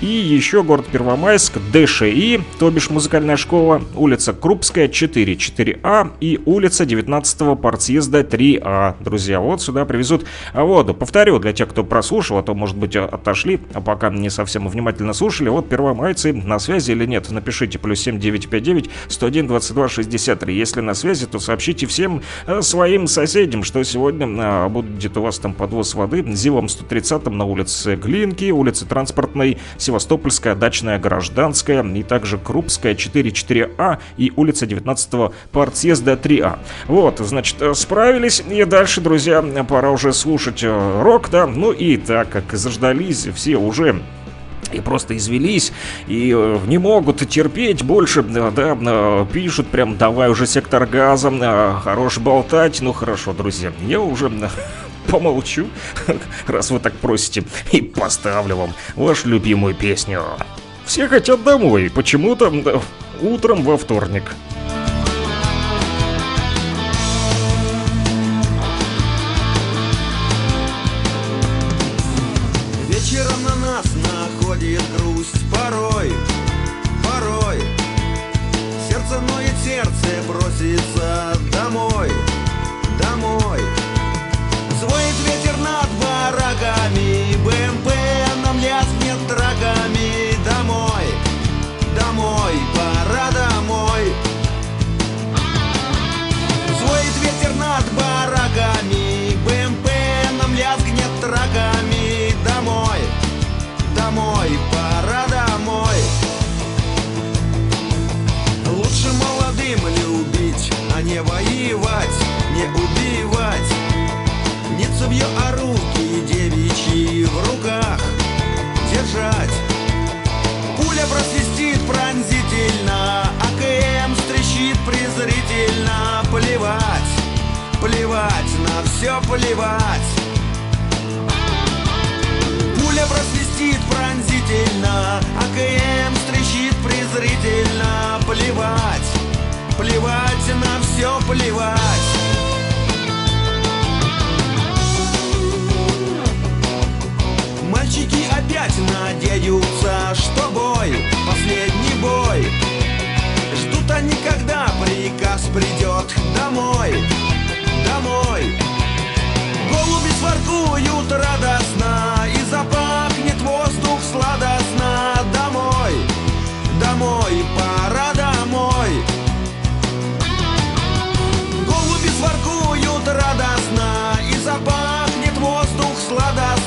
И еще город Первомайск, ДШИ, то бишь музыкальная школа, улица Крупская, 4, 4А и улица 19-го партсъезда 3А. Друзья, вот сюда привезут воду. Повторю, для тех, кто прослушал, а то, может быть, отошли, а пока не совсем внимательно слушали, вот первомайцы на связи или нет, напишите плюс 7959 101 22 63. Если на связи, то сообщите всем э, своим соседям, что сегодня а, будет у вас там подвоз воды ЗИЛом 130 на улице Глинки, улице Транспортной, Севастопольская, Дачная, Гражданская и также Крупская 44А и улица 19 партсъезда 3А. Вот, значит, справились. И дальше, друзья, пора уже слушать э, рок, да. Ну и так как заждались все уже и просто извелись, и э, не могут терпеть больше, да, э, пишут прям, давай уже сектор газа, хорош болтать, ну хорошо, друзья, я уже помолчу, раз вы так просите, и поставлю вам вашу любимую песню. Все хотят домой, почему-то утром во вторник. Все плевать. Пуля просвистит пронзительно, АКМ стрещит презрительно. Плевать, плевать, на все плевать. Мальчики опять надеются, что бой, последний бой Ждут они, когда приказ придет домой, домой Голуби своркуют радостно И запахнет воздух сладостно. Домой, домой, пора домой. Голуби своркуют радостно И запахнет воздух сладостно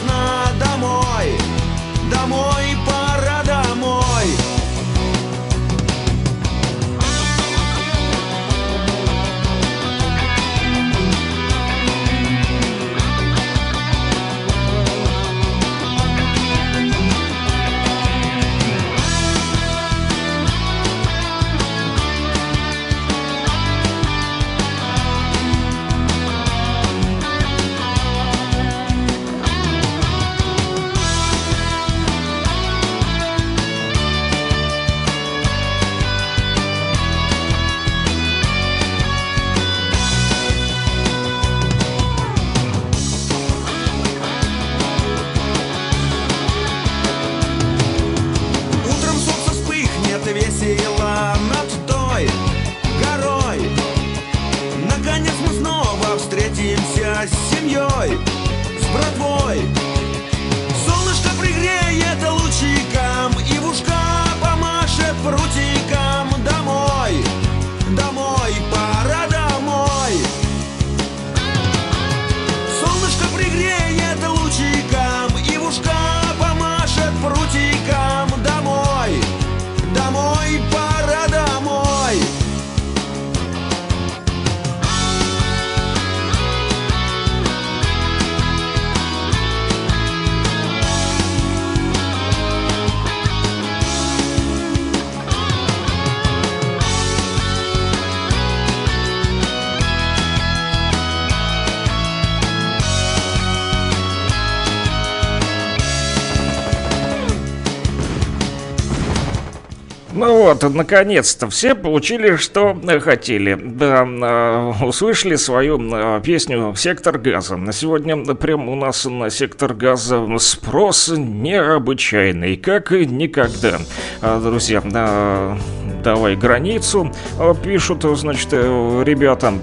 вот, наконец-то все получили, что хотели. Да, э, услышали свою э, песню «Сектор газа». На сегодня прям у нас на «Сектор газа» спрос необычайный, как и никогда. А, Друзья, э, давай границу, э, пишут, значит, ребята,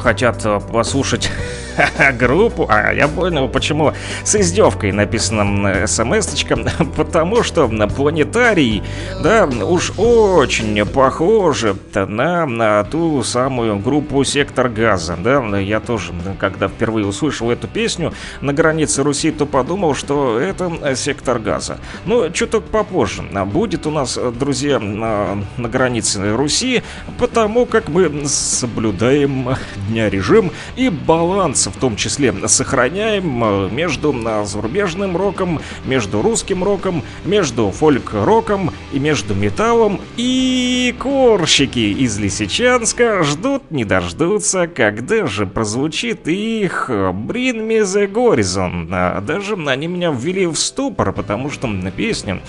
хотят послушать группу. А, я понял, почему с издевкой написана смс-очка. Потому что на планетарий, да, уж очень похоже на, на ту самую группу «Сектор газа». Да, я тоже, когда впервые услышал эту песню на границе Руси, то подумал, что это «Сектор газа». Но чуток попозже. Будет у нас, друзья, на, на границе Руси, потому как мы соблюдаем дня режим и баланс в том числе сохраняем э, между э, зарубежным роком, между русским роком, между фольк-роком и между металлом. И корщики из Лисичанска ждут не дождутся, когда же прозвучит их Bring Me The Horizon. А Даже они меня ввели в ступор, потому что на песню,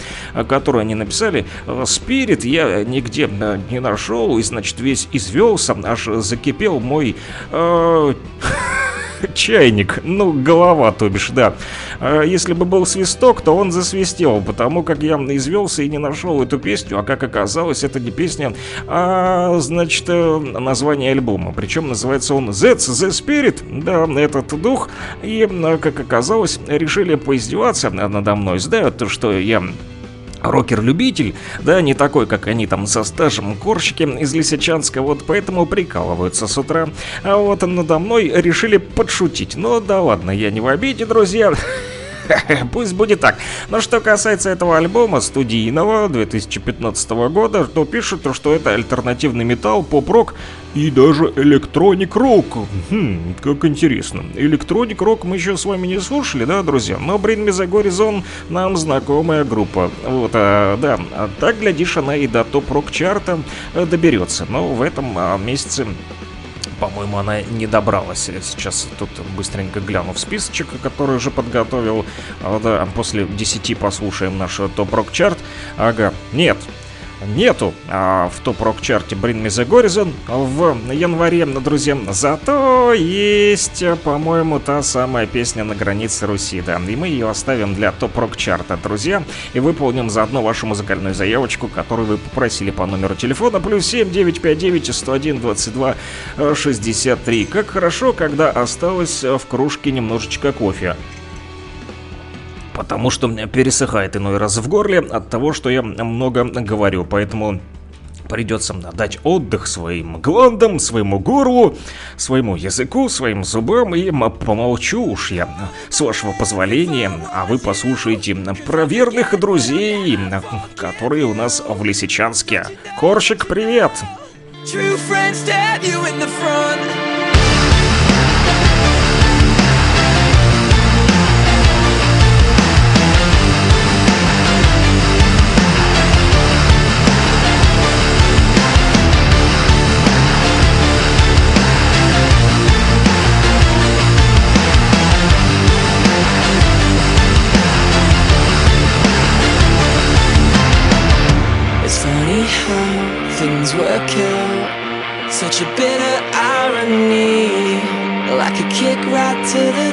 которую они написали, Spirit я нигде э, не нашел, и значит весь извелся, аж закипел мой... э, чайник, ну, голова, то бишь, да. А Если бы был свисток, то он засвистел, потому как я извелся и не нашел эту песню, а как оказалось, это не песня, а, значит, э, название альбома. Причем называется он That's the Spirit, да, этот дух, и, э, как оказалось, решили поиздеваться надо мной, знают, что я рокер-любитель, да, не такой, как они там со стажем корщики из Лисичанска, вот поэтому прикалываются с утра. А вот надо мной решили подшутить. Ну да ладно, я не в обиде, друзья. Пусть будет так. Но что касается этого альбома студийного 2015 года, то пишут, что это альтернативный металл, поп-рок и даже электроник рок. Хм, как интересно. Электроник рок мы еще с вами не слушали, да, друзья? Но Bring Me The Horizon нам знакомая группа. Вот, а, да, а так, глядишь, она и до топ-рок чарта э, доберется. Но в этом а, месяце по-моему, она не добралась. Сейчас тут быстренько гляну в списочек, который уже подготовил. А, Да, после 10 послушаем наш топ-рок чарт. Ага, нет, нету а, в топ-рок-чарте Bring Me The Horizon в январе, друзья. Зато есть, по-моему, та самая песня на границе Руси, да. И мы ее оставим для топ-рок-чарта, друзья. И выполним заодно вашу музыкальную заявочку, которую вы попросили по номеру телефона. Плюс 7 959 101 22 63. Как хорошо, когда осталось в кружке немножечко кофе потому что пересыхает иной раз в горле от того, что я много говорю, поэтому придется дать отдых своим гландам, своему горлу, своему языку, своим зубам и помолчу уж я, с вашего позволения, а вы послушаете про верных друзей, которые у нас в Лисичанске. Корщик, привет! True friends stab you in the front. To the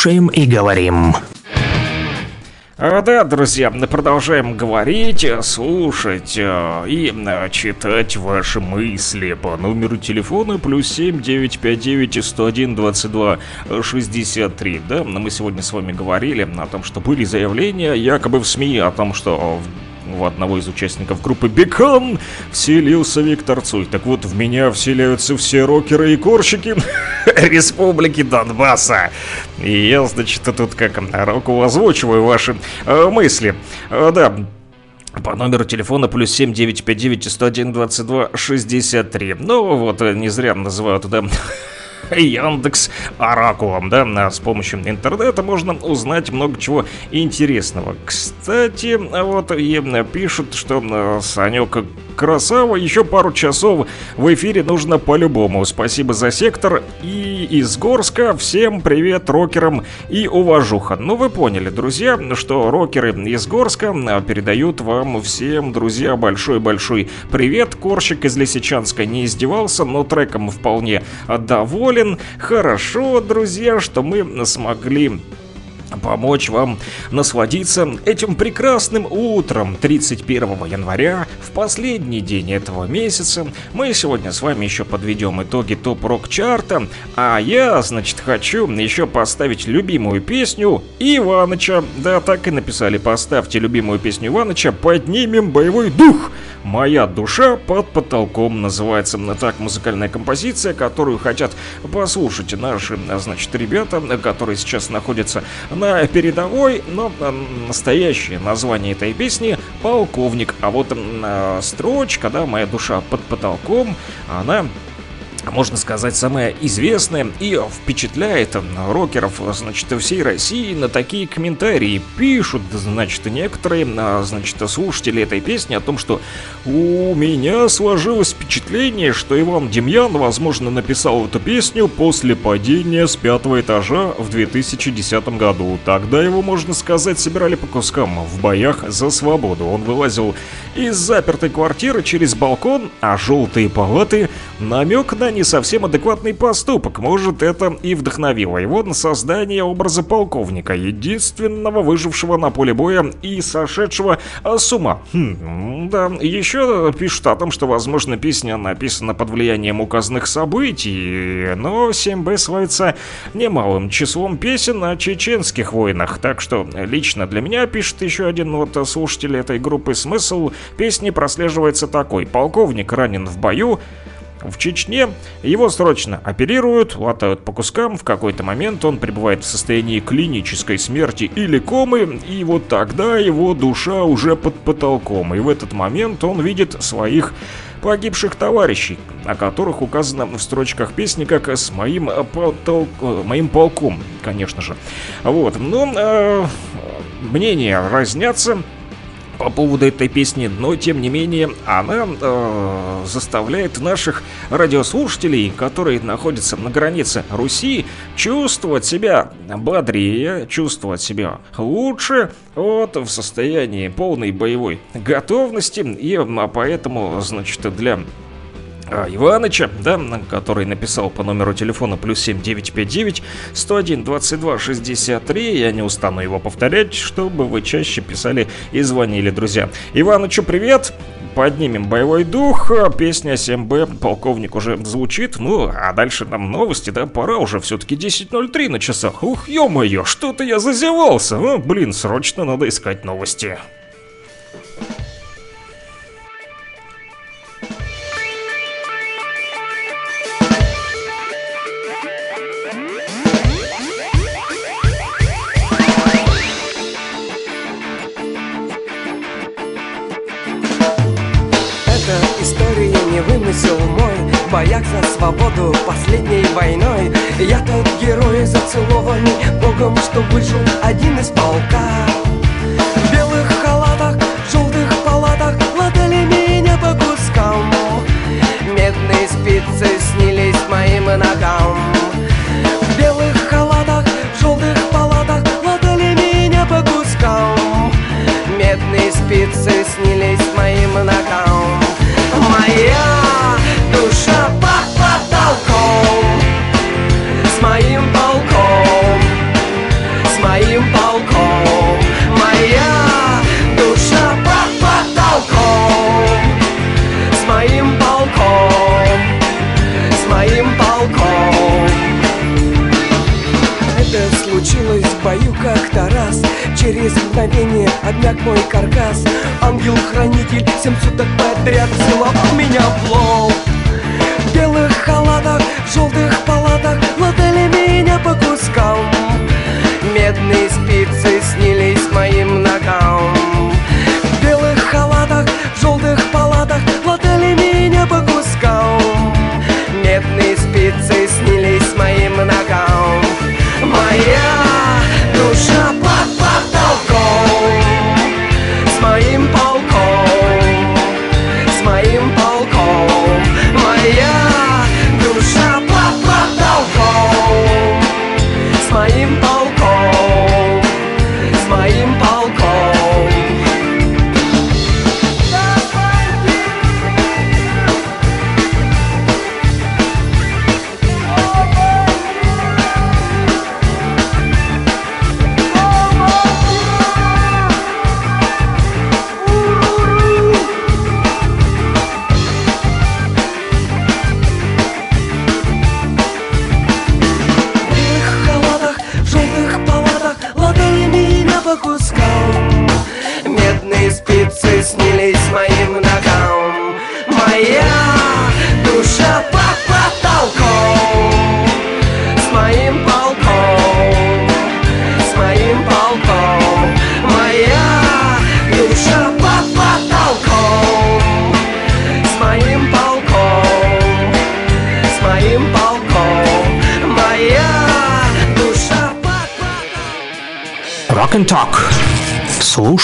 Слушаем и говорим. Да, друзья, продолжаем говорить, слушать э, и э, читать ваши мысли по номеру телефона плюс 7 959 101 22 63. Да, мы сегодня с вами говорили о том, что были заявления якобы в СМИ о том, что в одного из участников группы Бекон вселился Виктор Цой. Так вот, в меня вселяются все рокеры и корщики Республики Донбасса. И я, значит, тут как року озвучиваю ваши э, мысли. Э, да, по номеру телефона плюс 7 959 101 22 63. Ну вот, э, не зря называют, да, Яндекс Оракулом, да, а с помощью интернета можно узнать много чего интересного. Кстати, вот и пишут, что Санек красава, еще пару часов в эфире нужно по-любому. Спасибо за сектор и из Горска. Всем привет рокерам и уважуха. Ну вы поняли, друзья, что рокеры из Горска э, передают вам всем, друзья, большой-большой привет. Корщик из Лисичанска не издевался, но треком вполне доволен. Хорошо, друзья, что мы смогли помочь вам насладиться этим прекрасным утром 31 января, в последний день этого месяца. Мы сегодня с вами еще подведем итоги топ-рок чарта, а я, значит, хочу еще поставить любимую песню Иваныча. Да, так и написали, поставьте любимую песню Иваныча, поднимем боевой дух. «Моя душа под потолком» называется так музыкальная композиция, которую хотят послушать наши, значит, ребята, которые сейчас находятся на передовой, но э, настоящее название этой песни «Полковник». А вот э, строчка, да, «Моя душа под потолком», она можно сказать, самая известная и впечатляет рокеров, значит, всей России на такие комментарии. Пишут, значит, некоторые, а, значит, слушатели этой песни о том, что у меня сложилось впечатление, что Иван Демьян, возможно, написал эту песню после падения с пятого этажа в 2010 году. Тогда его, можно сказать, собирали по кускам в боях за свободу. Он вылазил из запертой квартиры через балкон, а желтые палаты намек на не совсем адекватный поступок. Может, это и вдохновило его на создание образа полковника, единственного выжившего на поле боя и сошедшего а, с ума. Хм, да, еще пишут о том, что, возможно, песня написана под влиянием указанных событий, но 7Б славится немалым числом песен о чеченских войнах, так что лично для меня, пишет еще один вот слушатель этой группы, смысл песни прослеживается такой. Полковник ранен в бою, в Чечне. Его срочно оперируют, латают по кускам, в какой-то момент он пребывает в состоянии клинической смерти или комы, и вот тогда его душа уже под потолком, и в этот момент он видит своих погибших товарищей, о которых указано в строчках песни как с моим, потол... э, моим полком, конечно же. Вот, но э, мнения разнятся, по поводу этой песни, но тем не менее она э, заставляет наших радиослушателей, которые находятся на границе Руси, чувствовать себя бодрее, чувствовать себя лучше, вот в состоянии полной боевой готовности, и а, поэтому, значит, для Иваныча, да, который написал по номеру телефона плюс 7959 101 22 63. Я не устану его повторять, чтобы вы чаще писали и звонили, друзья. Иванычу привет! Поднимем боевой дух, песня 7Б, полковник уже звучит, ну, а дальше нам новости, да, пора уже, все-таки 10.03 на часах. Ух, ё-моё, что-то я зазевался, ну, блин, срочно надо искать новости. Замысел мой? В за свободу последней войной. Я тот герой зацелованный Богом, что выжил один из полка. В белых халатах, желтых палатах Латали меня по кускам. Медные спицы снились моим ногам. В белых халатах, желтых палатах Латали меня по кускам. Медные спицы снились моим ногам. Моя душа под потолком. С моим полком С моим полком. Моя душа под потолком. С моим полком С моим полком. Это случилось в бою как-то раз. Через мгновение обмяк мой каркас. Ангел-хранитель семь суток подряд целовал меня в лоб кускам Медные спицы снились моим ногам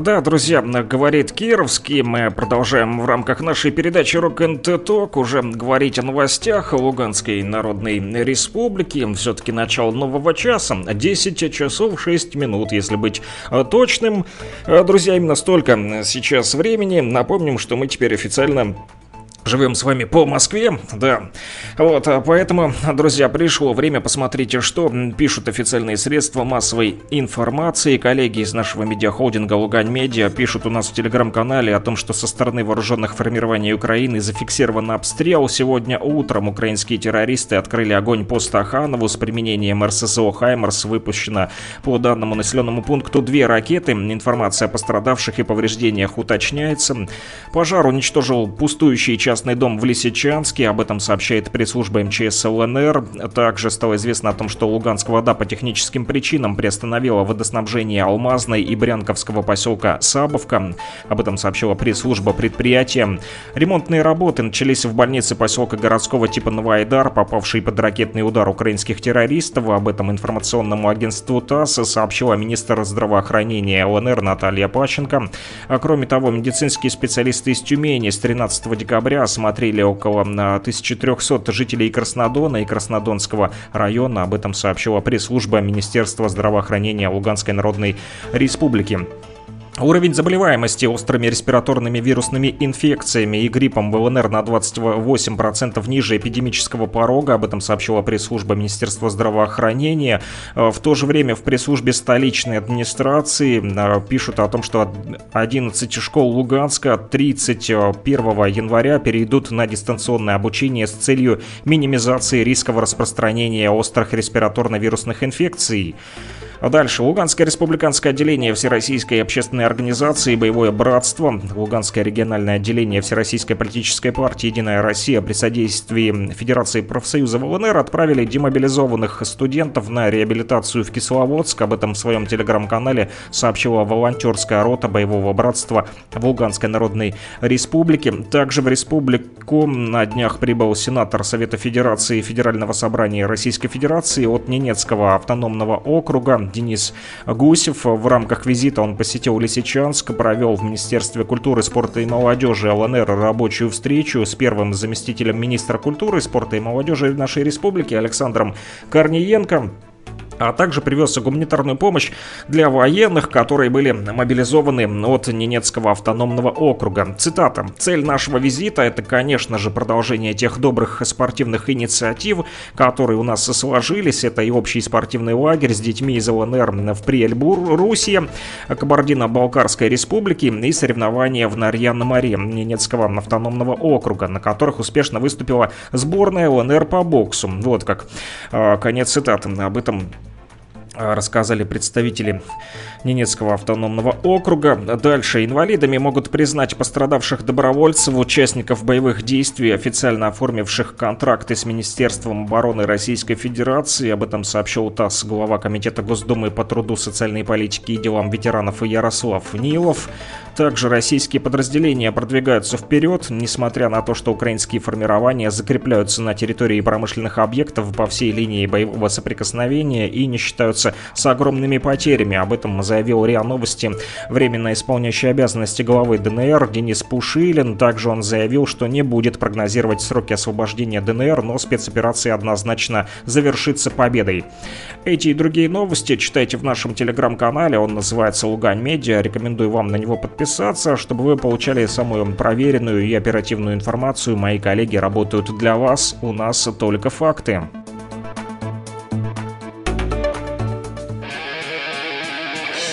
Да, друзья, говорит Кировский. Мы продолжаем в рамках нашей передачи Rock and Talk уже говорить о новостях Луганской Народной Республики. Все-таки начало нового часа. 10 часов 6 минут, если быть э, точным. Э, Друзья, именно столько сейчас времени. Напомним, что мы теперь официально Живем с вами по Москве, да. Вот, а поэтому, друзья, пришло время посмотреть, что пишут официальные средства массовой информации. Коллеги из нашего медиахолдинга Лугань Медиа пишут у нас в телеграм-канале о том, что со стороны вооруженных формирований Украины зафиксирован обстрел. Сегодня утром украинские террористы открыли огонь по Стаханову с применением РСЗО «Хаймерс». Выпущено по данному населенному пункту две ракеты. Информация о пострадавших и повреждениях уточняется. Пожар уничтожил пустующий частный дом в Лисичанске. Об этом сообщает пресс-служба МЧС ЛНР. Также стало известно о том, что Луганская вода по техническим причинам приостановила водоснабжение Алмазной и Брянковского поселка Сабовка. Об этом сообщила пресс-служба предприятия. Ремонтные работы начались в больнице поселка городского типа Новоайдар, попавший под ракетный удар украинских террористов. Об этом информационному агентству ТАСС сообщила министр здравоохранения ЛНР Наталья Паченко. А кроме того, медицинские специалисты из Тюмени с 13 декабря осмотрели около а, 1300 жителей Краснодона и Краснодонского района. Об этом сообщила пресс-служба Министерства здравоохранения Луганской Народной Республики. Уровень заболеваемости острыми респираторными вирусными инфекциями и гриппом в ЛНР на 28% ниже эпидемического порога. Об этом сообщила пресс-служба Министерства здравоохранения. Э, В то же время в пресс-службе столичной администрации э, пишут о том, что 11 школ Луганска 31 января перейдут на дистанционное обучение с целью минимизации рисков распространения острых респираторно-вирусных инфекций. А дальше. Луганское республиканское отделение Всероссийской общественной организации «Боевое братство», Луганское региональное отделение Всероссийской политической партии «Единая Россия» при содействии Федерации профсоюзов ЛНР отправили демобилизованных студентов на реабилитацию в Кисловодск. Об этом в своем телеграм-канале сообщила волонтерская рота «Боевого братства» в Луганской Народной Республике. Также в республику на днях прибыл сенатор Совета Федерации Федерального собрания Российской Федерации от Ненецкого автономного округа Денис Гусев. В рамках визита он посетил Лисичанск, провел в Министерстве культуры, спорта и молодежи ЛНР рабочую встречу с первым заместителем министра культуры, спорта и молодежи нашей республики Александром Корниенко а также привез гуманитарную помощь для военных, которые были мобилизованы от Ненецкого автономного округа. Цитата. «Цель нашего визита – это, конечно же, продолжение тех добрых спортивных инициатив, которые у нас сложились. Это и общий спортивный лагерь с детьми из ЛНР в Приэльбурусе, Кабардино-Балкарской республики и соревнования в Нарьян-Маре Ненецкого автономного округа, на которых успешно выступила сборная ЛНР по боксу». Вот как. А, конец цитаты. Об этом рассказали представители Ненецкого автономного округа. Дальше инвалидами могут признать пострадавших добровольцев, участников боевых действий, официально оформивших контракты с Министерством обороны Российской Федерации. Об этом сообщил ТАСС глава Комитета Госдумы по труду, социальной политике и делам ветеранов Ярослав Нилов. Также российские подразделения продвигаются вперед, несмотря на то, что украинские формирования закрепляются на территории промышленных объектов по всей линии боевого соприкосновения и не считаются с огромными потерями. Об этом заявил РИА Новости временно исполняющий обязанности главы ДНР Денис Пушилин. Также он заявил, что не будет прогнозировать сроки освобождения ДНР, но спецоперация однозначно завершится победой. Эти и другие новости читайте в нашем телеграм-канале, он называется Лугань Медиа. Рекомендую вам на него подписаться, чтобы вы получали самую проверенную и оперативную информацию. Мои коллеги работают для вас, у нас только факты.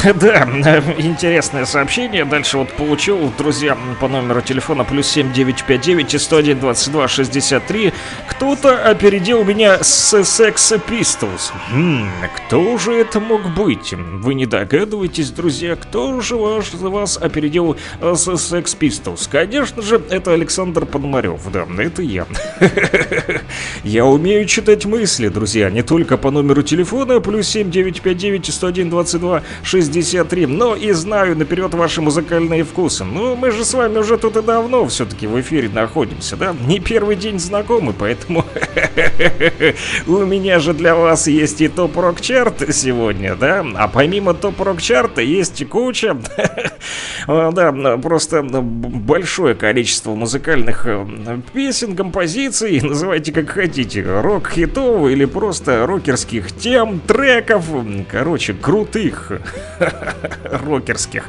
Да, э, интересное сообщение. Дальше вот получил, друзья, по номеру телефона плюс 7959 и 101 22 63. Кто-то опередил меня с Sex Pistols. Хм, кто же это мог быть? Вы не догадываетесь, друзья, кто же вас, вас опередил э, с Sex Pistols? Конечно же, это Александр Пономарев. Да, это я. Я умею читать мысли, друзья, не только по номеру телефона плюс 7959 и 101 22 63, но и знаю наперед ваши музыкальные вкусы. Ну, мы же с вами уже тут и давно все-таки в эфире находимся, да? Не первый день знакомы, поэтому у меня же для вас есть и топ-рок чарт сегодня, да? А помимо топ-рок чарта есть куча, а, да, просто большое количество музыкальных э, песен, композиций, называйте как хотите, рок-хитов или просто рокерских тем, треков, короче, крутых рокерских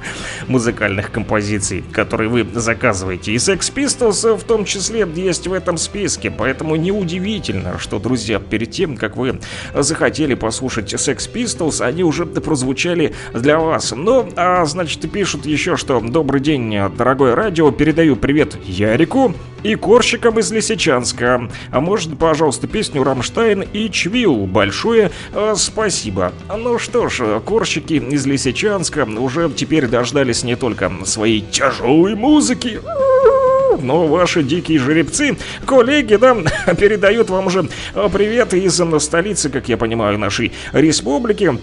музыкальных композиций, которые вы заказываете. И Sex Pistols в том числе есть в этом списке, поэтому неудивительно, что, друзья, перед тем, как вы захотели послушать Sex Pistols, они уже прозвучали для вас. Ну, а значит, пишут еще, что «Добрый день, дорогое радио, передаю привет Ярику и Корщикам из Лисичанска. А может, пожалуйста, песню «Рамштайн» и «Чвил». Большое э, спасибо. Ну что ж, Корщики из Лисичанска уже теперь дождались не только своей тяжелой музыки, но ваши дикие жеребцы, коллеги, да, передают вам уже э, привет из э, столицы, как я понимаю, нашей республики.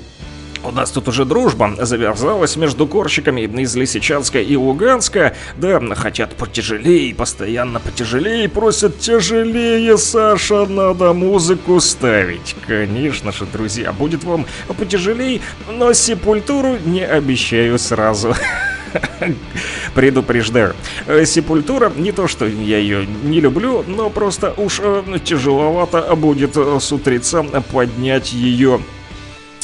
У нас тут уже дружба завязалась между корщиками из Лисичанска и Луганска. Да, хотят потяжелее, постоянно потяжелее, просят тяжелее, Саша, надо музыку ставить. Конечно же, друзья, будет вам потяжелее, но сепультуру не обещаю сразу. Предупреждаю. Э, Сепультура, не то что я ее не люблю, но просто уж э, тяжеловато будет э, с утреца поднять ее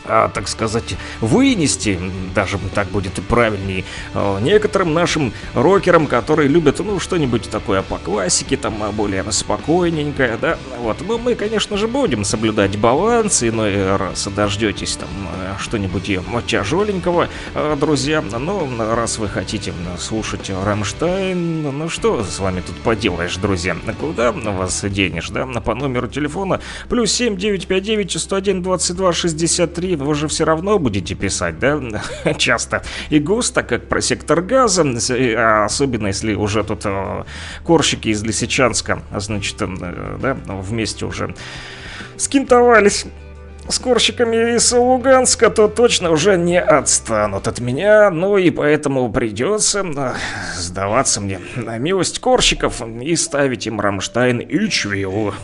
так сказать, вынести, даже так будет и правильнее, а, некоторым нашим рокерам, которые любят, ну, что-нибудь такое по классике, там, а, более спокойненькое, да, вот, ну, мы, конечно же, будем соблюдать баланс, иной раз дождетесь там а, что-нибудь тяжеленького, а, друзья, но раз вы хотите слушать Рамштайн, ну, что с вами тут поделаешь, друзья, куда вас денешь, да, по номеру телефона? Плюс 7 959 101 22 63 вы же все равно будете писать, да, часто и густо, как про сектор газа, а особенно если уже тут э, корщики из Лисичанска, значит, э, да, вместе уже скинтовались с корщиками из Луганска, то точно уже не отстанут от меня, ну и поэтому придется э, сдаваться мне на милость корщиков и ставить им Рамштайн и Чвилу.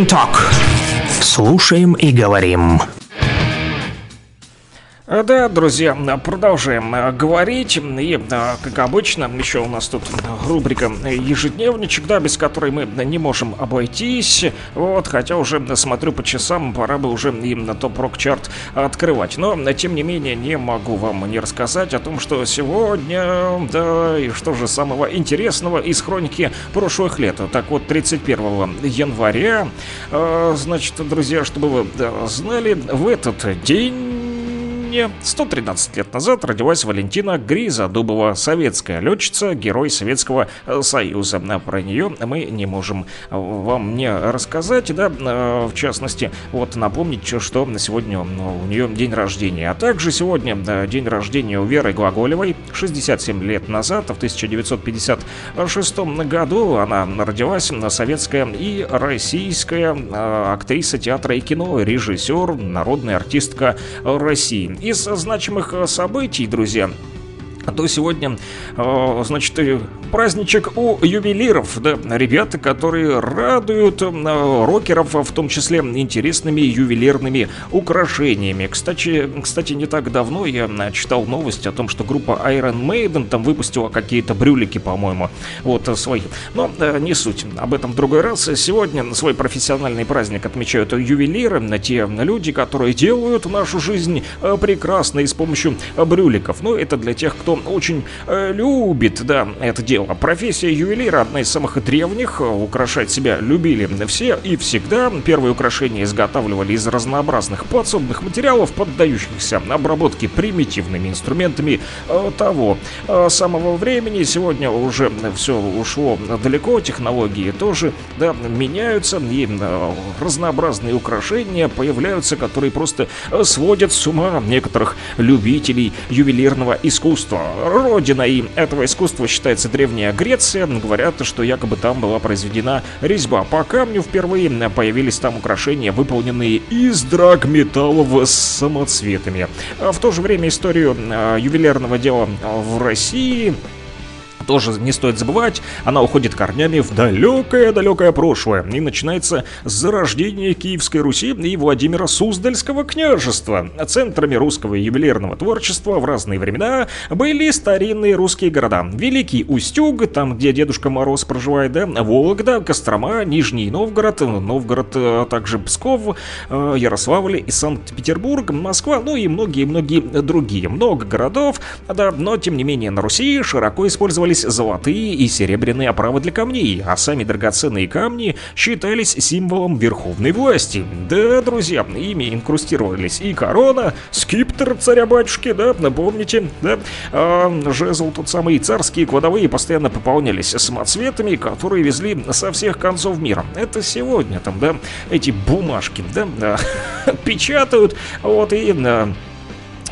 Rock'n'Talk. Слушаем и говорим. А, Да, друзья, продолжаем а, говорить. И, а, как обычно, еще у нас тут рубрика «Ежедневничек», да, без которой мы не можем обойтись. Вот, хотя уже смотрю по часам, пора бы уже и на топ-рок-чарт открывать. Но, тем не менее, не могу вам не рассказать о том, что сегодня, да, и что же самого интересного из хроники прошлых лет. Так вот, 31 января, а, значит, друзья, чтобы вы знали, в этот день Украине 113 лет назад родилась Валентина Гризодубова, советская летчица, герой Советского э, Союза. А Про нее мы не можем э, вам не рассказать, да, э, в частности, вот напомнить, что на сегодня у нее день рождения. А также сегодня день рождения у Веры Глаголевой, 67 лет назад, в 1956 году она родилась, советская и российская актриса театра и кино, режиссер, народная артистка России. Из значимых э, событий, друзья, то сегодня, э, значит, праздничек у ювелиров, да, ребята, которые радуют э, рокеров, в том числе интересными ювелирными украшениями. Кстати, кстати, не так давно я э, читал новость о том, что группа Iron Maiden там выпустила какие-то брюлики, по-моему, вот свои. Но не суть, об этом в другой раз. Сегодня свой профессиональный праздник отмечают ювелиры, э, те люди, которые делают нашу жизнь прекрасной с помощью брюликов. Ну, это для тех, кто очень э, любит, да, это дело. Профессия ювелира одна из самых древних. Украшать себя любили все и всегда. Первые украшения изготавливали из разнообразных подсобных материалов, поддающихся обработке примитивными инструментами э, того э, самого времени. Сегодня уже все ушло далеко, технологии тоже да, меняются, и э, разнообразные украшения появляются, которые просто э, сводят с ума некоторых любителей ювелирного искусства. Родиной этого искусства считается Древняя Греция. Говорят, что якобы там была произведена резьба по камню. Впервые появились там украшения, выполненные из драгметаллов с самоцветами. А В то же время историю э, ювелирного дела в России тоже не стоит забывать, она уходит корнями в далекое-далекое прошлое. И начинается зарождение Киевской Руси и Владимира Суздальского княжества. Центрами русского ювелирного творчества в разные времена были старинные русские города. Великий Устюг, там, где Дедушка Мороз проживает, да, Вологда, Кострома, Нижний Новгород, Новгород, а также Псков, э, Ярославль и Санкт-Петербург, Москва, ну и многие-многие другие. Много городов, да, но тем не менее на Руси широко использовались золотые и серебряные оправы для камней, а сами драгоценные камни считались символом верховной власти. Да, друзья, ими инкрустировались и корона, скиптер царя-батюшки, да, напомните, да, а, жезл тот самый, царские кладовые постоянно пополнялись самоцветами, которые везли со всех концов мира. Это сегодня там, да, эти бумажки, да, да печатают, вот, и...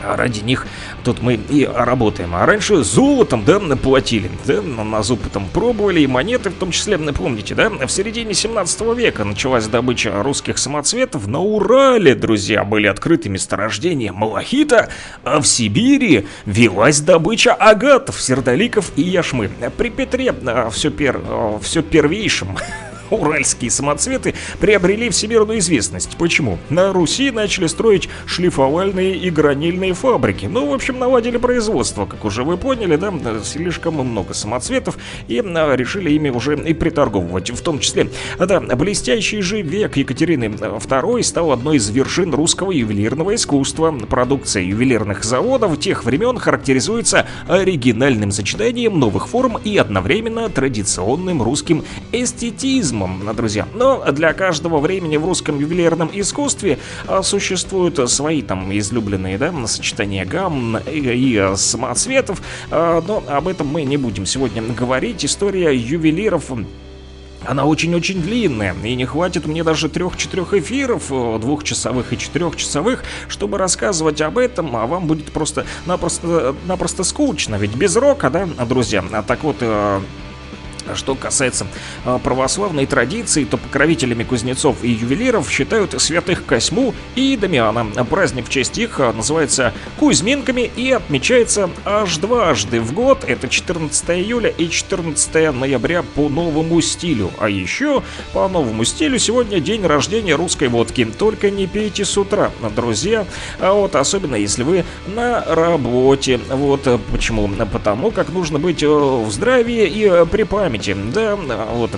да, Ради них тут мы и работаем. А раньше золотом, да, платили. Да, на зуб там пробовали, и монеты в том числе, помните, да? В середине 17 века началась добыча русских самоцветов. На Урале, друзья, были открыты месторождения малахита, а в Сибири велась добыча агатов, сердоликов и яшмы. При Петре все, пер, все первейшим уральские самоцветы приобрели всемирную известность. Почему? На Руси начали строить шлифовальные и гранильные фабрики. Ну, в общем, наладили производство, как уже вы поняли, да, слишком много самоцветов и а, решили ими уже и приторговывать, в том числе. Да, блестящий же век Екатерины II стал одной из вершин русского ювелирного искусства. Продукция ювелирных заводов тех времен характеризуется оригинальным сочетанием новых форм и одновременно традиционным русским эстетизмом, друзья. Но для каждого времени в русском ювелирном искусстве а, существуют свои там излюбленные, да, сочетания гамм и, и самоцветов, а, но об этом мы не будем сегодня говорить. История ювелиров она очень-очень длинная, и не хватит мне даже трех-четырех эфиров, э, двухчасовых и четырехчасовых, чтобы рассказывать об этом, а вам будет просто-напросто напросто скучно, ведь без рока, да, друзья? А так вот, э, что касается э, православной традиции, то покровителями кузнецов и ювелиров считают святых Косьму и Дамиана. Праздник в честь их э, называется Кузьминками и отмечается аж дважды в год. Это 14 июля и 14 ноября по новому стилю. А еще по новому стилю сегодня день рождения русской водки. Только не пейте с утра, друзья. А вот особенно если вы на работе. Вот э, почему. Потому как нужно быть в здравии и при памяти памяти. Да, вот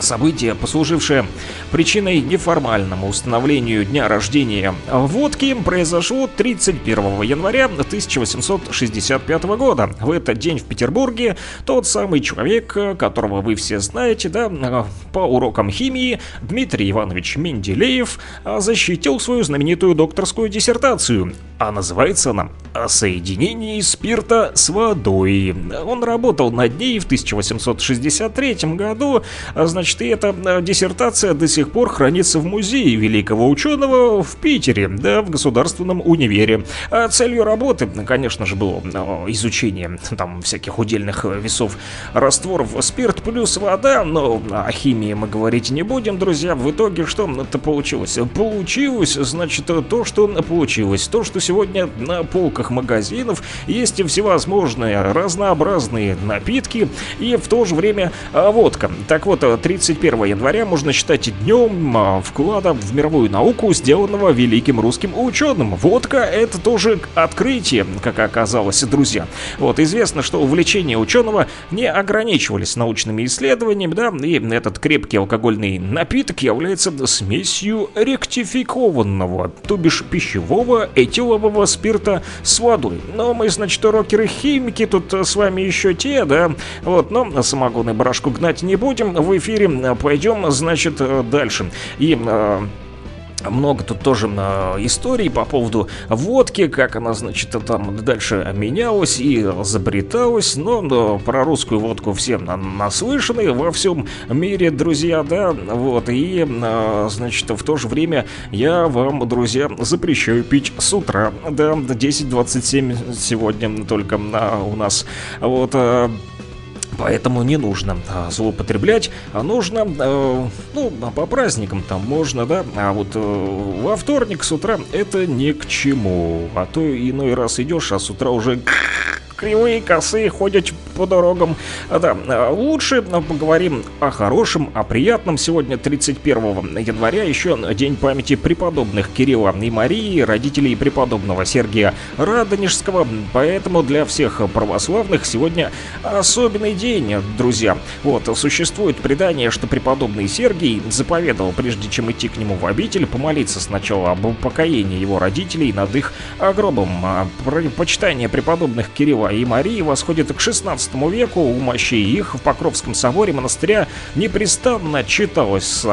Событие, послужившее причиной неформальному установлению дня рождения водки, произошло 31 января 1865 года. В этот день в Петербурге тот самый человек, которого вы все знаете, да, по урокам химии, Дмитрий Иванович Менделеев, защитил свою знаменитую докторскую диссертацию. А называется она «О соединении спирта с водой». Он работал над ней в 1863 году, значит, и эта диссертация до сих пор хранится в музее великого ученого в Питере, да, в Государственном универе. А целью работы, конечно же, было изучение там всяких удельных весов растворов спирт плюс вода, но о химии мы говорить не будем, друзья. В итоге что это получилось? Получилось, значит, то, что получилось. То, что сегодня на полках магазинов есть всевозможные разнообразные напитки и в то же время водка. Так вот, 31 января можно считать днем а, вклада в мировую науку, сделанного великим русским ученым. Водка это тоже открытие, как оказалось, друзья. Вот, известно, что увлечения ученого не ограничивались научными исследованиями, да, и этот крепкий алкогольный напиток является смесью ректификованного, то бишь пищевого этилового спирта с водой. Но мы, значит, рокеры-химики, тут с вами еще те, да, вот, но самогон и брашку гнать не будем, в эфире пойдем, значит, дальше. И... Э, много тут тоже э, историй по поводу водки, как она, значит, там дальше менялась и изобреталась, но, но про русскую водку все наслышаны во всем мире, друзья, да, вот, и, э, значит, в то же время я вам, друзья, запрещаю пить с утра, да, 10.27 сегодня только э, у нас, вот, э, Поэтому не нужно а, злоупотреблять, а нужно, э, ну, по праздникам там можно, да, а вот э, во вторник с утра это ни к чему. А то иной раз идешь, а с утра уже кривые, косые, ходят по дорогам. Да, а, лучше поговорим о хорошем, о приятном. Сегодня 31 января еще день памяти преподобных Кирилла и Марии, родителей преподобного Сергия Радонежского. Поэтому для всех православных сегодня особенный день, друзья. Вот, существует предание, что преподобный Сергий заповедовал, прежде чем идти к нему в обитель, помолиться сначала об упокоении его родителей над их гробом. А, почитание преподобных Кирилла и Марии восходит к 16 веку. У мощей их в Покровском соборе монастыря непрестанно читалось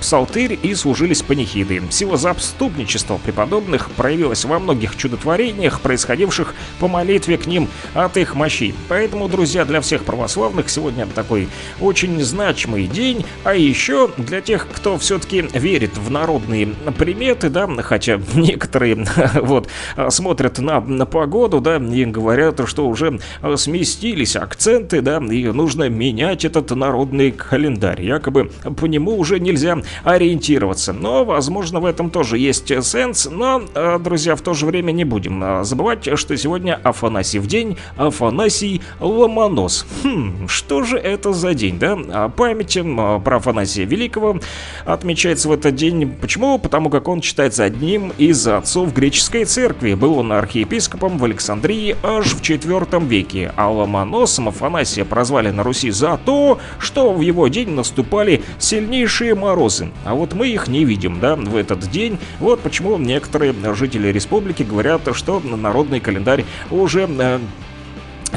псалтырь и служились панихиды. Сила заступничества преподобных проявилась во многих чудотворениях, происходивших по молитве к ним от их мощей. Поэтому, друзья, для всех православных сегодня такой очень значимый день, а еще для тех, кто все-таки верит в народные приметы, да, хотя некоторые вот смотрят на, на погоду, да, и говорят, что что уже э, сместились акценты, да, и нужно менять этот народный календарь. Якобы по нему уже нельзя ориентироваться. Но, возможно, в этом тоже есть сенс. Но, э, друзья, в то же время не будем э, забывать, что сегодня Афанасьев день, Афанасий Ломонос. Хм, что же это за день, да? А Память про Афанасия Великого отмечается в этот день. Почему? Потому как он считается одним из отцов греческой церкви. Был он архиепископом в Александрии аж в IV веке. А Ломоносом Афанасия прозвали на Руси за то, что в его день наступали сильнейшие морозы. А вот мы их не видим, да, в этот день. Вот почему некоторые жители республики говорят, что народный календарь уже э,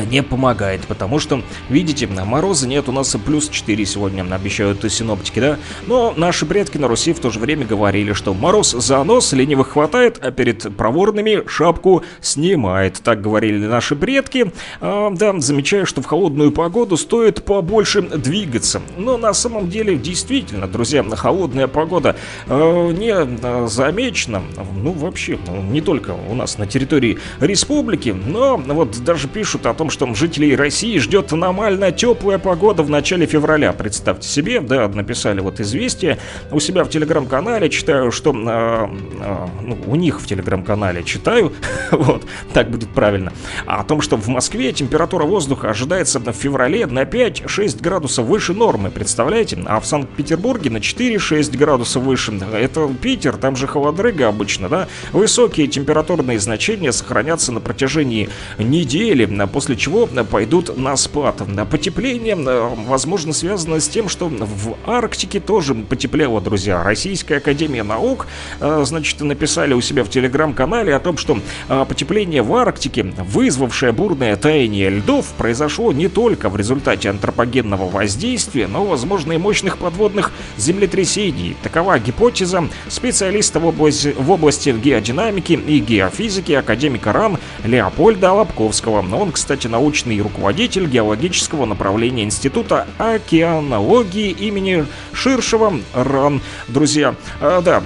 не помогает, потому что, видите, мороза нет, у нас плюс 4 сегодня, обещают синоптики, да? Но наши предки на Руси в то же время говорили, что мороз за нос ленивых хватает, а перед проворными шапку снимает. Так говорили наши предки. А, да, замечаю, что в холодную погоду стоит побольше двигаться. Но на самом деле, действительно, друзья, холодная погода э, не э, замечена, ну, вообще, не только у нас на территории республики, но вот даже пишут о том, что жителей России ждет аномально теплая погода в начале февраля. Представьте себе, да, написали вот известие у себя в телеграм-канале, читаю, что э, э, ну, у них в телеграм-канале читаю, вот, так будет правильно, о том, что в Москве температура воздуха ожидается в феврале на 5-6 градусов выше нормы, представляете? А в Санкт-Петербурге на 4-6 градусов выше. Это Питер, там же холодрыга обычно, да? Высокие температурные значения сохранятся на протяжении недели, а после чего пойдут на спад. А Потепление, э, возможно, связано с тем, что в Арктике тоже потеплело, друзья. Российская Академия Наук, э, значит, написали у себя в телеграм-канале о том, что э, потепление в Арктике, вызвавшее бурное таяние льдов, произошло не только в результате антропогенного воздействия, но, возможно, и мощных подводных землетрясений. Такова гипотеза специалиста в области, в области геодинамики и геофизики академика РАН Леопольда Лобковского. Он, кстати, научный руководитель геологического направления Института океанологии имени Ширшева РАН. Друзья, а, да,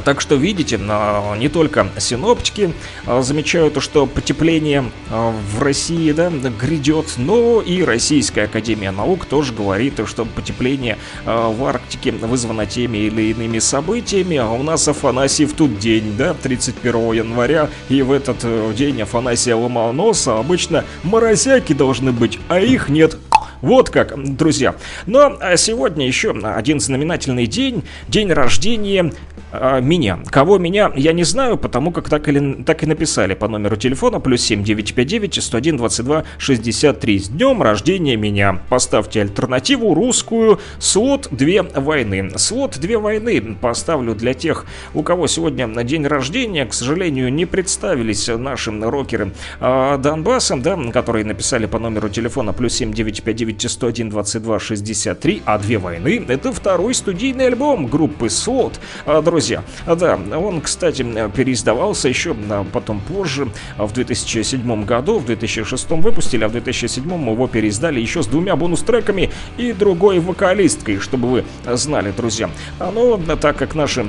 Так что видите, а, не только синоптики а, замечают, что потепление в России да, грядет, но и Российская Академия Наук тоже говорит, что потепление в Арктике вызвано теми или иными событиями. А у нас Афанасьев тут день, да, 31 января, и в этот э, день Афанасия Ломоноса обычно морозяки должны быть, а их нет. Вот как, друзья. Но а, сегодня еще один знаменательный день, день рождения а, меня. Кого меня, я не знаю, потому как так, или, так и написали по номеру телефона плюс 7959 101 22 63. С днем рождения меня. Поставьте альтернативу русскую слот 2 войны. Слот 2 войны поставлю для тех, у кого сегодня день рождения. К сожалению, не представились наши рокеры а, Донбасса, да, которые написали по номеру телефона плюс 7959 101 22 63. А две войны это второй студийный альбом группы Слот. А, друзья, а, да, он, кстати, переиздавался еще а, потом позже, а, в 2007 году, в 2006 выпустили, а в 2007 его переиздали еще с двумя бонус-треками и другой вокалисткой, чтобы вы знали, друзья. А, ну, так как наши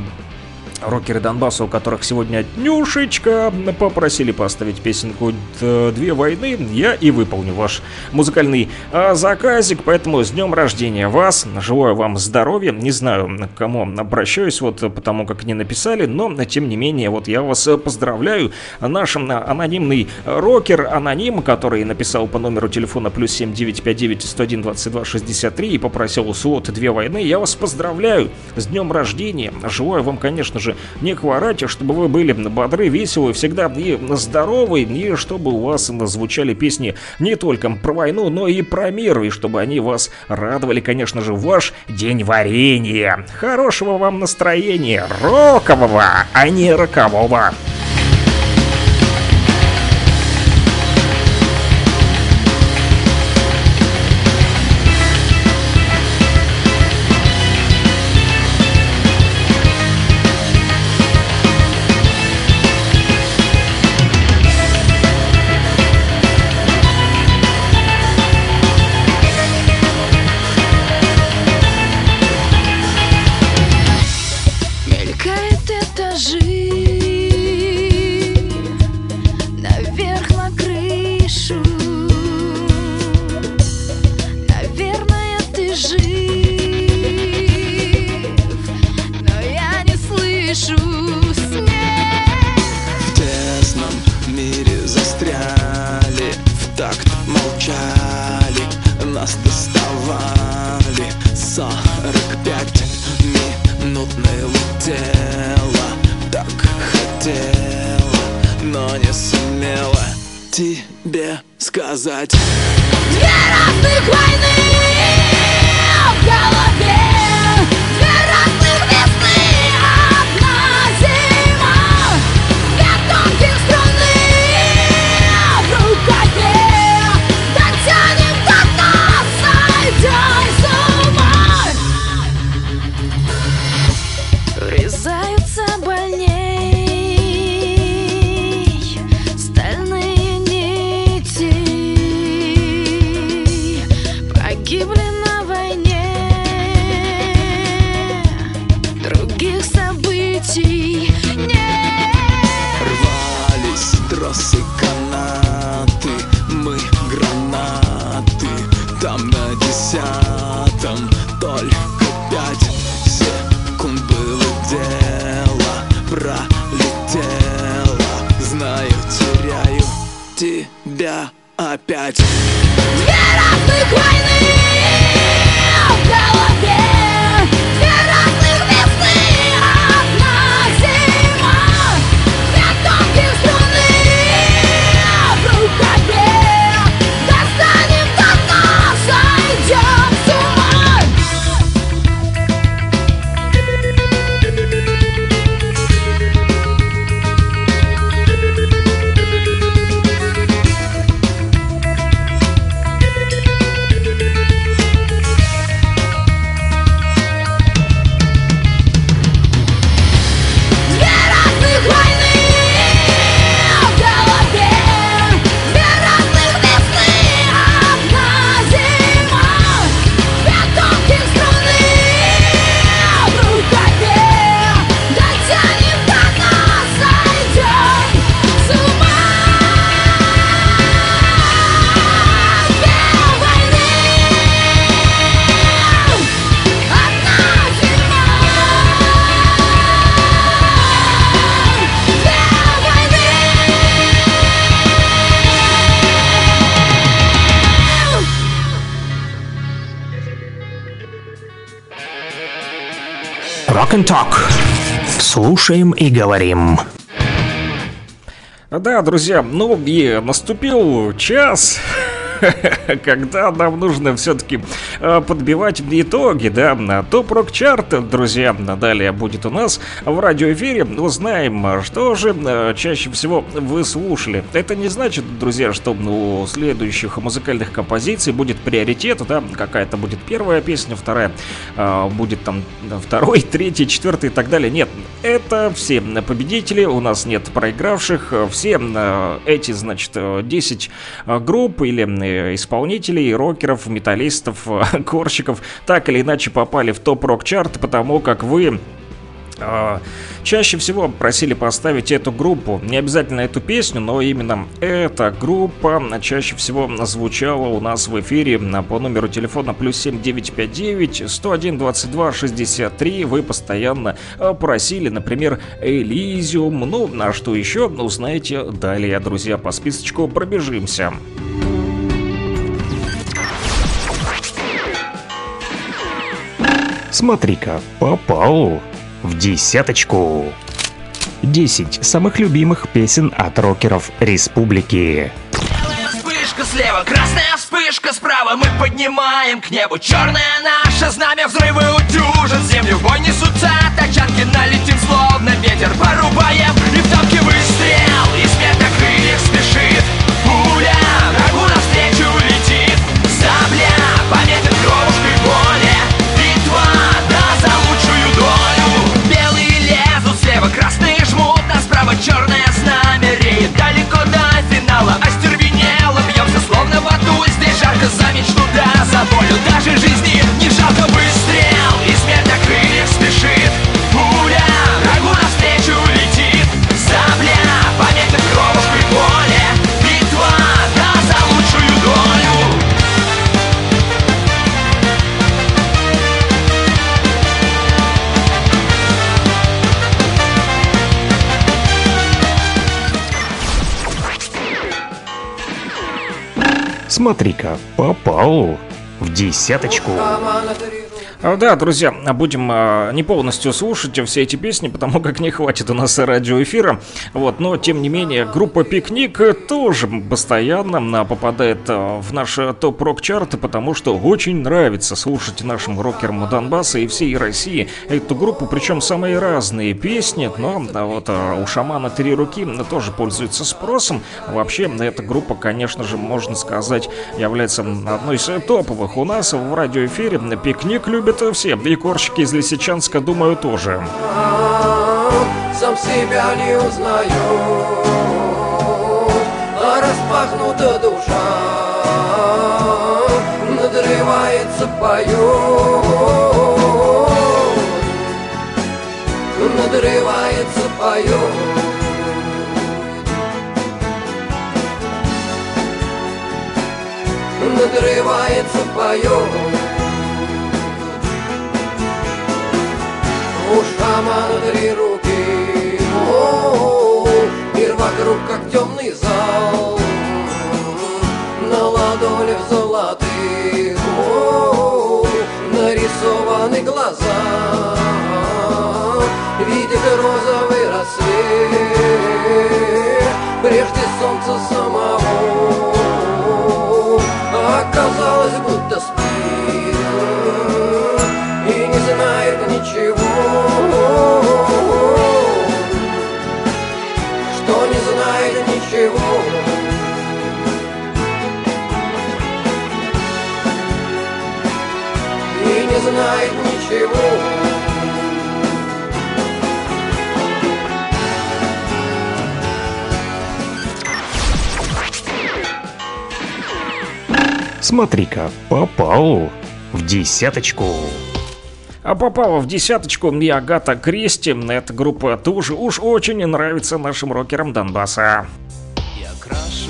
Рокеры Донбасса, у которых сегодня днюшечка, попросили поставить песенку «Две войны», я и выполню ваш музыкальный а, заказик, поэтому с днем рождения вас, желаю вам здоровья, не знаю, к кому обращаюсь, вот потому как не написали, но тем не менее, вот я вас поздравляю, наш анонимный рокер, аноним, который написал по номеру телефона плюс 7959 101 22 63 и попросил слот «Две войны», я вас поздравляю с днем рождения, желаю вам, конечно же, не хворать, а чтобы вы были бодры, веселы, всегда и здоровы, и чтобы у вас звучали песни не только про войну, но и про мир, и чтобы они вас радовали, конечно же, ваш день варенья. Хорошего вам настроения, рокового, а не рокового. And Talk. Слушаем и говорим. Да, друзья, ну и наступил час, когда нам нужно все-таки подбивать итоги, да, на топ-рок чарт, друзья, далее будет у нас в радиоэфире, узнаем, что же э, чаще всего вы слушали. Это не значит, друзья, что у следующих музыкальных композиций будет приоритет, да, какая-то будет первая песня, вторая э, будет там второй, третий, четвертый и так далее. Нет, это все победители, у нас нет проигравших, все э, эти, значит, э, 10 э, групп или э, исполнителей, рокеров, металлистов, э, корщиков так или иначе попали в топ-рок чарт, потому как вы э, чаще всего просили поставить эту группу. Не обязательно эту песню, но именно эта группа чаще всего звучала у нас в эфире по номеру телефона плюс 7959 101 22 63. Вы постоянно э, просили, например, Элизиум. Ну, а что еще, узнаете далее, друзья, по списочку пробежимся. Смотри-ка, попал в десяточку. 10 самых любимых песен от рокеров республики. Вспышка слева, красная вспышка справа Мы поднимаем к небу черное наше знамя Взрывы утюжат землю, бой несутся тачанки Налетим словно ветер, порубаем тобою даже жизни не жалко выстрел И смерть на крыльях спешит. Пуля врагу навстречу летит. Сабля пометит кровь при поле. Битва да за лучшую долю. Смотри-ка, попал! В десяточку. А, Да, друзья, будем а, не полностью слушать все эти песни, потому как не хватит у нас радиоэфира. Вот, но тем не менее, группа Пикник тоже постоянно а, попадает в наши топ-рок-чарты, потому что очень нравится слушать нашим рокерам Донбасса и всей России эту группу, причем самые разные песни, но вот у шамана три руки тоже пользуется спросом. Вообще, эта группа, конечно же, можно сказать, является одной из топовых у нас в радиоэфире. Пикник любят все, и корщики из Лисичанска, думаю, тоже. Сам себя не узнаю А распахнута душа Надрывается поет Надрывается поет Надрывается поет У шамана три руки. О, Мир вокруг как темный зал. На ладонях золотых. О, Нарисованы глаза. Видит розовый рассвет. Прежде солнца самого. Оказалось, будто спит знает ничего Смотри-ка, попал в десяточку. А попала в десяточку и Агата Кристи. Эта группа тоже уж очень нравится нашим рокерам Донбасса. Я крашу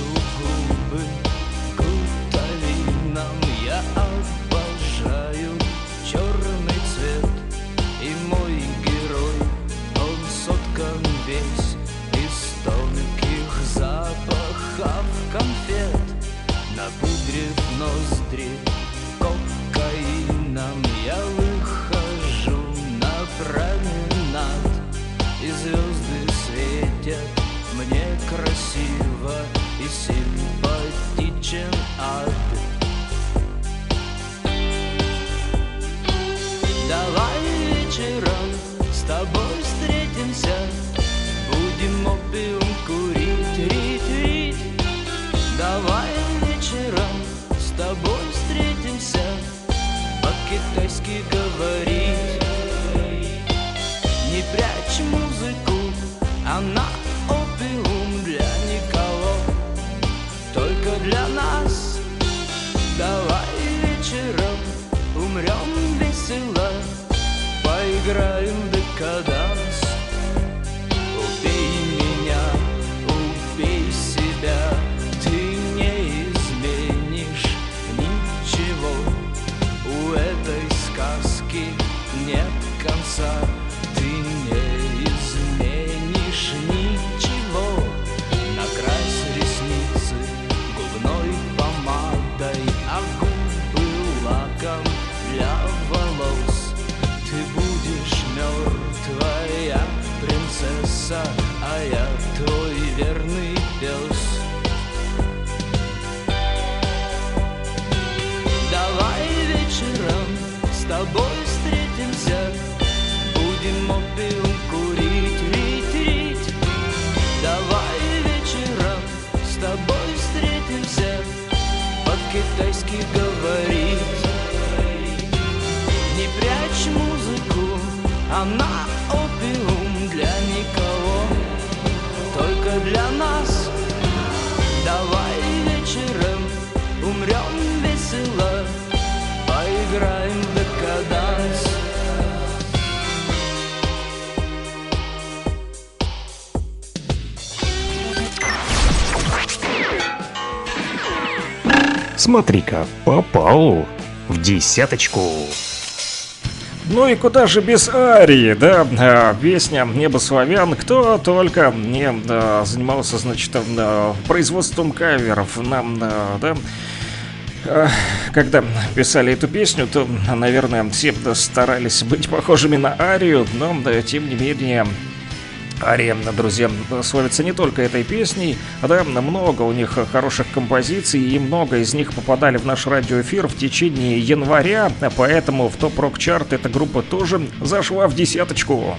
принцесса, а я твой верный пес. Давай вечером с тобой встретимся, будем опиум курить, рить. Давай вечером с тобой встретимся, по-китайски говорить. Не прячь музыку, она только для нас. Давай вечером умрем весело, поиграем в декаданс. Смотри-ка, попал в десяточку. Ну и куда же без Арии, да? А, Песня «Небо славян». Кто только не а, занимался, значит, а, производством каверов на, а, да, когда писали эту песню, то, наверное, все старались быть похожими на Арию, но, да, тем не менее, Ария, друзья, славится не только этой песней, да, много у них хороших композиций, и много из них попадали в наш радиоэфир в течение января, поэтому в топ-рок чарт эта группа тоже зашла в десяточку.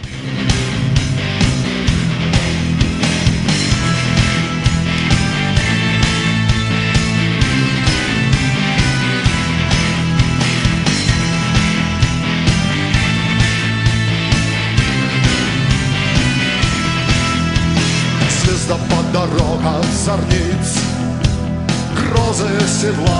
massive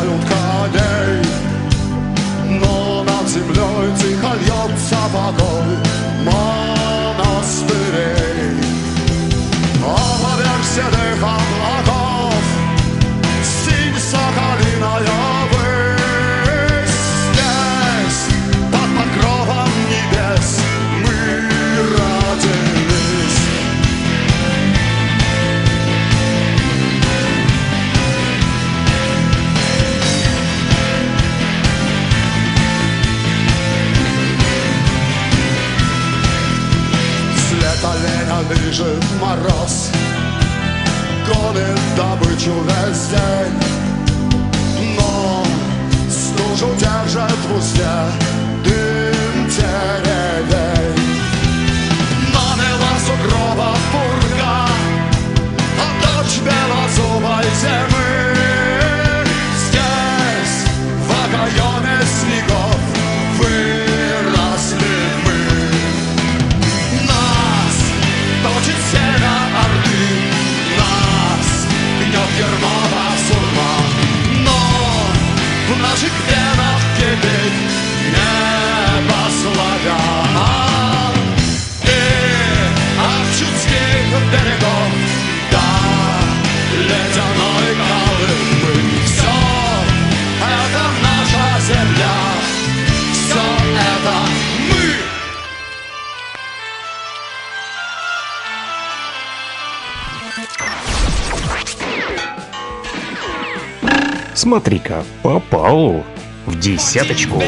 Смотри-ка, попал в десяточку.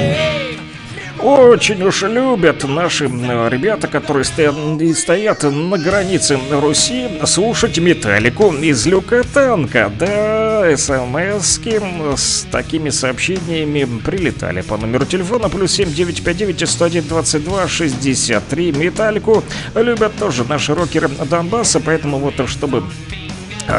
Очень уж любят наши э, ребята, которые стоят, стоят на границе Руси, слушать металлику из люка танка. Да, смс с такими сообщениями прилетали по номеру телефона плюс 7959 101 22 63. Металлику любят тоже наши рокеры Донбасса, поэтому вот чтобы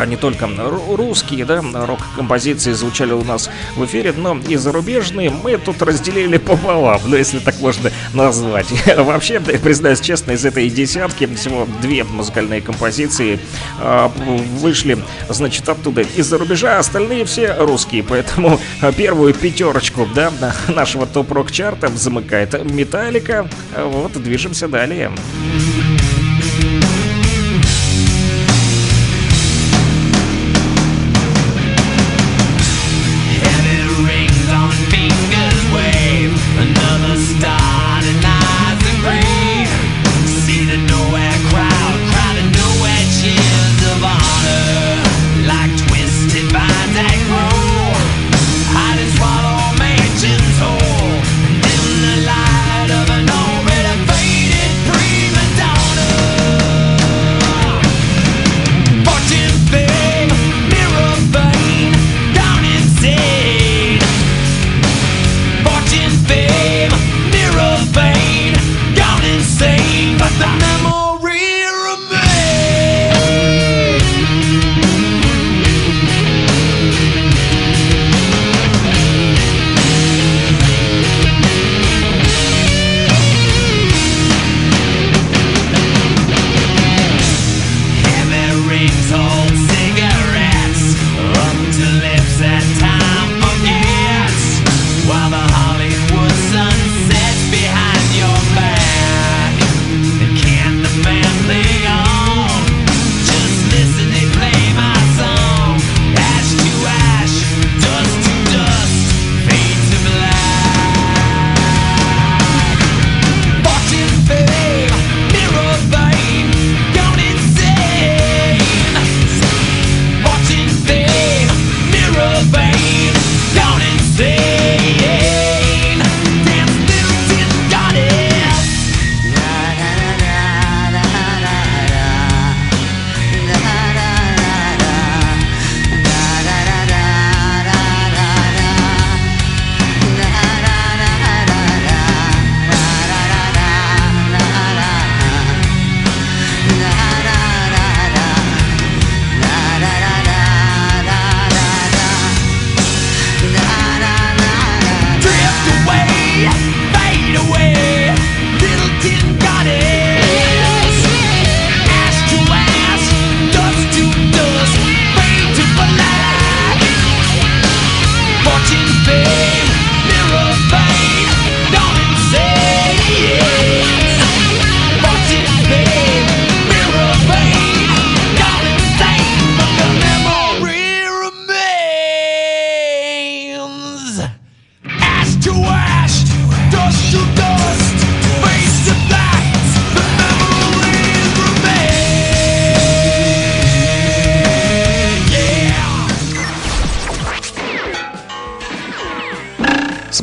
не только ру- русские, да, рок-композиции звучали у нас в эфире, но и зарубежные мы тут разделили пополам, ну, если так можно назвать. Вообще, признаюсь честно, из этой десятки всего две музыкальные композиции а, вышли, значит, оттуда из-за рубежа, а остальные все русские, поэтому а, первую пятерочку, да, нашего топ-рок-чарта замыкает Металлика, вот, движемся далее. Heavy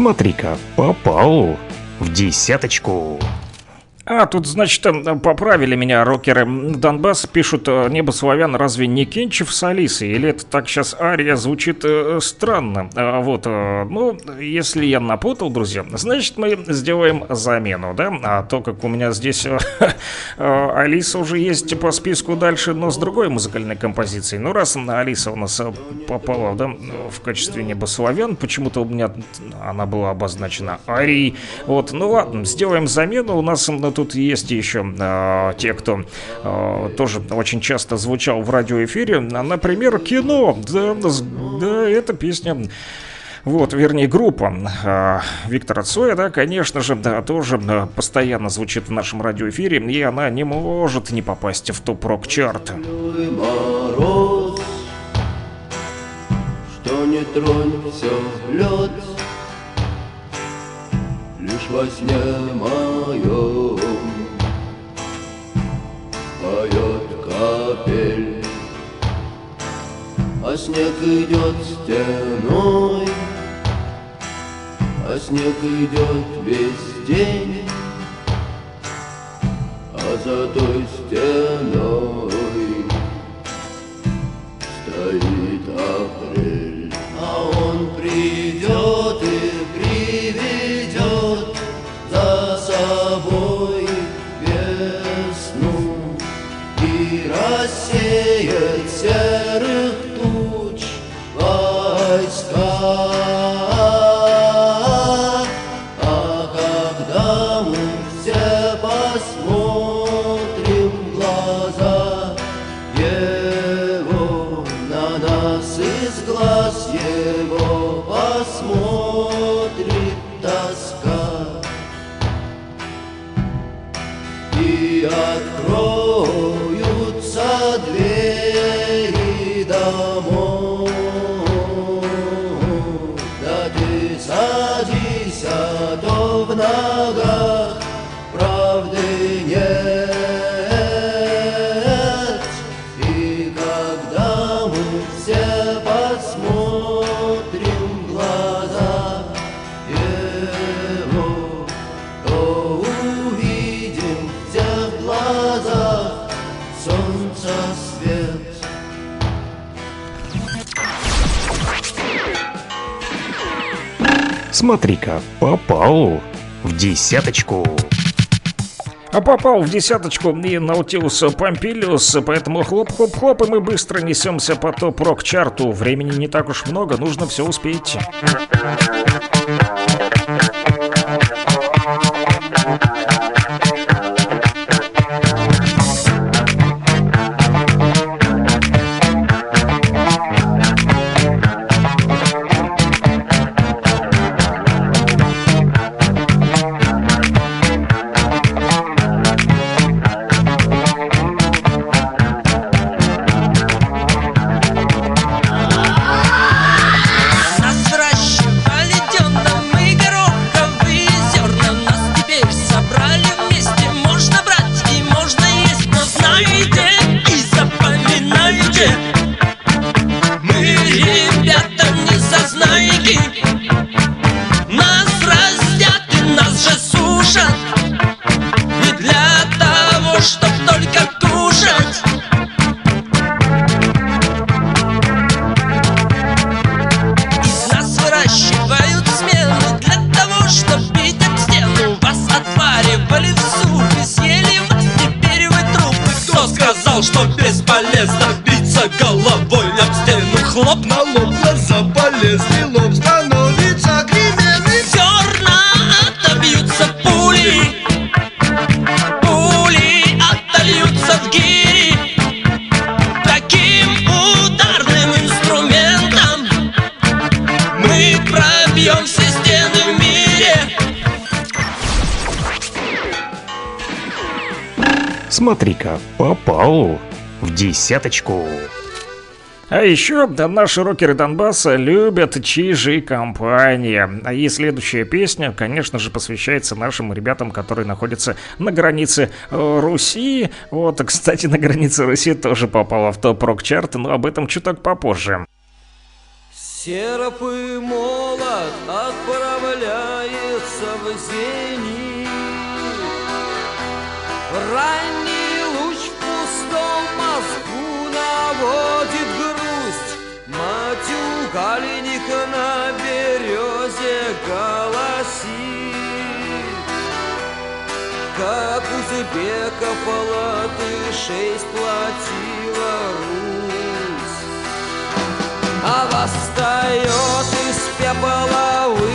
Смотри-ка, попал в десяточку. А, тут, значит, э, поправили меня рокеры Донбасс, пишут, э, небо славян разве не Кенчев с Алисой? Или это так сейчас ария звучит э, странно? А, вот, э, ну, если я напутал, друзья, значит, мы сделаем замену, да? А то, как у меня здесь э, э, Алиса уже есть по списку дальше, но с другой музыкальной композицией. Ну, раз Алиса у нас э, попала, да, в качестве небо славян, почему-то у меня она была обозначена арией. Вот, ну ладно, сделаем замену. У нас тут есть еще э, те, кто э, тоже очень часто звучал в радиоэфире. Например, кино. Да, да эта песня вот, вернее, группа э, Виктора Цоя, да, конечно же, да, тоже э, постоянно звучит в нашем радиоэфире, и она не может не попасть в топ-рок-чарт. мороз, что не тронь все лед, лишь во сне моем поет капель, а снег идет стеной, а снег идет весь день. А за той стеной стоит апрель, а он придет и Смотри-ка, попал в десяточку. А попал в десяточку и Наутилус Помпилиус, поэтому хлоп-хлоп-хлоп, и мы быстро несемся по топ-рок-чарту. Времени не так уж много, нужно все успеть. Попал в десяточку. А еще да, наши рокеры Донбасса любят чижи компания. И следующая песня, конечно же, посвящается нашим ребятам, которые находятся на границе э, Руси. Вот, кстати, на границе Руси тоже попала в топ-рок-чарт, но об этом чуток попозже. Серп и молот отправляется в зенит Ранний пустом мозгу наводит грусть. Матюга леник на березе голосит. Как узбеков латышей сплотила Русь. А восстает из пепла выпивший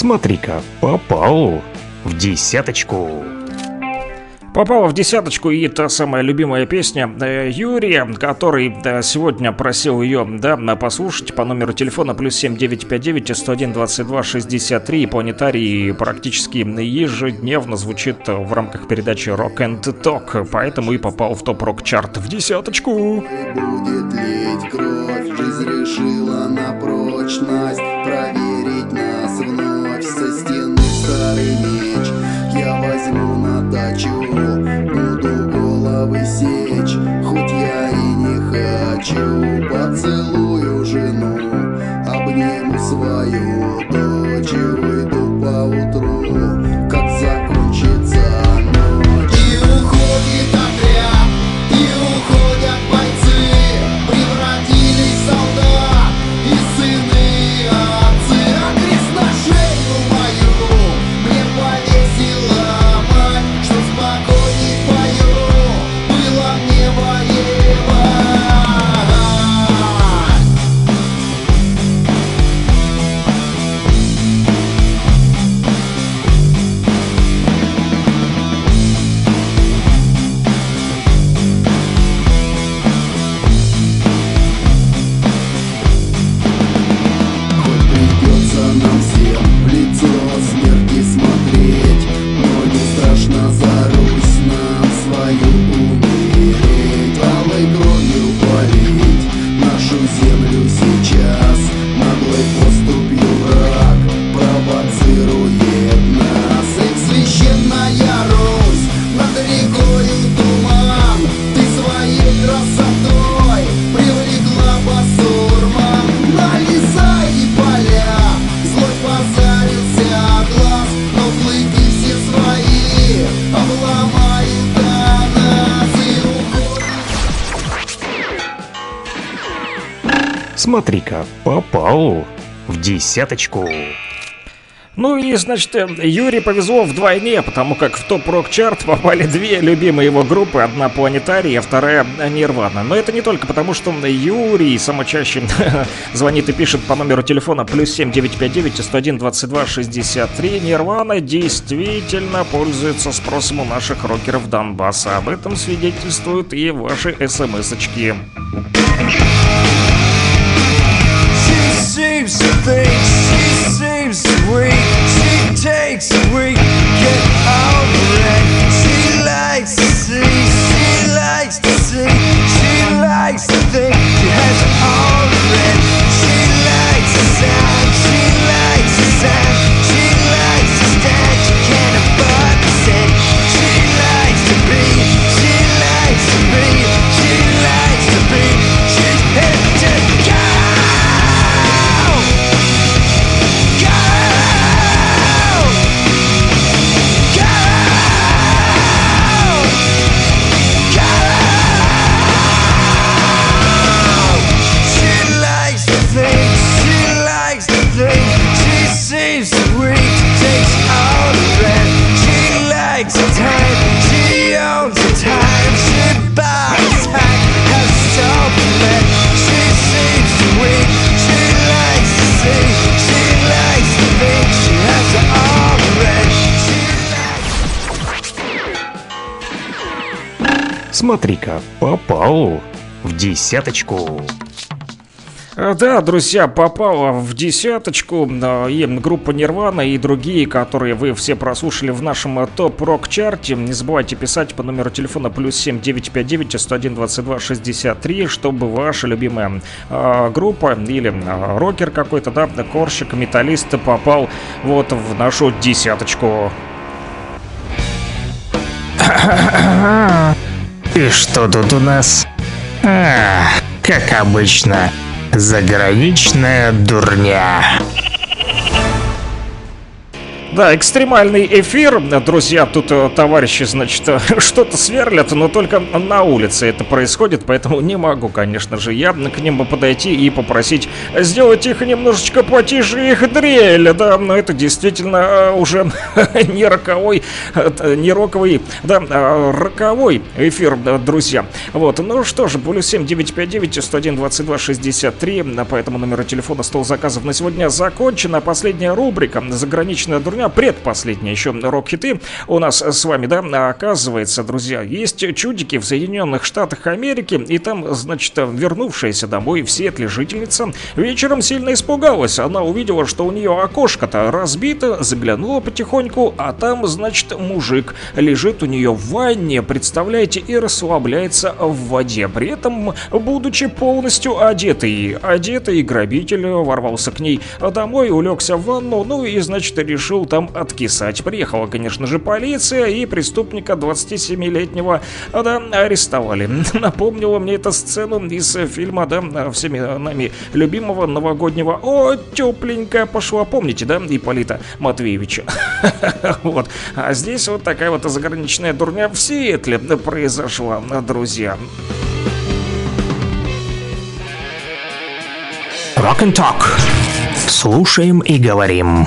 Смотри-ка, попал в десяточку. Попала в десяточку и та самая любимая песня э, Юрия, который да, сегодня просил ее да, послушать по номеру телефона плюс 7959 101 22 63 и планетарий практически ежедневно звучит в рамках передачи Rock and Talk, поэтому и попал в топ-рок чарт в десяточку. Будет лить кровь, жизнь решила на прочность Проверить старый меч. Я возьму на дачу, буду головы сечь. Хоть я и не хочу, поцелую Смотри-ка, попал в десяточку. Ну и, значит, э, Юре повезло вдвойне, потому как в топ-рок-чарт попали две любимые его группы, одна Планетарий, а вторая Нирвана. Но это не только потому, что Юрий само чаще звонит и пишет по номеру телефона плюс 7959 101 22 63. Нирвана действительно пользуется спросом у наших рокеров Донбасса. Об этом свидетельствуют и ваши смс-очки. She seems to think she seems sweet. She takes a week, get over it. She likes to see, she likes to see, she likes to think Смотри-ка, попал в десяточку. А, Да, друзья, попала в десяточку а, и группа Нирвана и другие, которые вы все прослушали в нашем а, топ-рок-чарте. Не забывайте писать по номеру телефона плюс 7 959 101 22 63, чтобы ваша любимая а, группа или а, рокер какой-то, да, корщик, металлист попал вот в нашу десяточку. И что тут у нас? А, как обычно, заграничная дурня. Да, экстремальный эфир. Друзья, тут э, товарищи, значит, э, что-то сверлят, но только на улице это происходит, поэтому не могу, конечно же, я к ним подойти и попросить сделать их немножечко потише их дрель. Да, но это действительно э, уже не роковой, не роковый, да, э, роковой эфир, друзья. Вот, ну что же, плюс 7 959 101 22 63, по этому номеру телефона стол заказов на сегодня закончена. Последняя рубрика «Заграничная дурня», предпоследняя еще рок-хиты у нас с вами, да, оказывается, друзья, есть чудики в Соединенных Штатах Америки, и там, значит, вернувшаяся домой в Сиэтле жительница вечером сильно испугалась. Она увидела, что у нее окошко-то разбито, заглянула потихоньку, а там, значит, мужик лежит у нее в ванне, представляете, и расслабляется в воде. При этом, будучи полностью одетый, одетый грабитель ворвался к ней домой, улегся в ванну, ну и, значит, решил там откисать. Приехала, конечно же, полиция, и преступника 27-летнего, да, арестовали. Напомнила мне эта сцену из фильма, да, всеми нами любимого новогоднего «О, тепленькая пошла». Помните, да, Ипполита Матвеевича? Вот. А здесь вот такая вот заграничная дурня в Сиэтле произошла, друзья. Rock and Talk. Слушаем и говорим.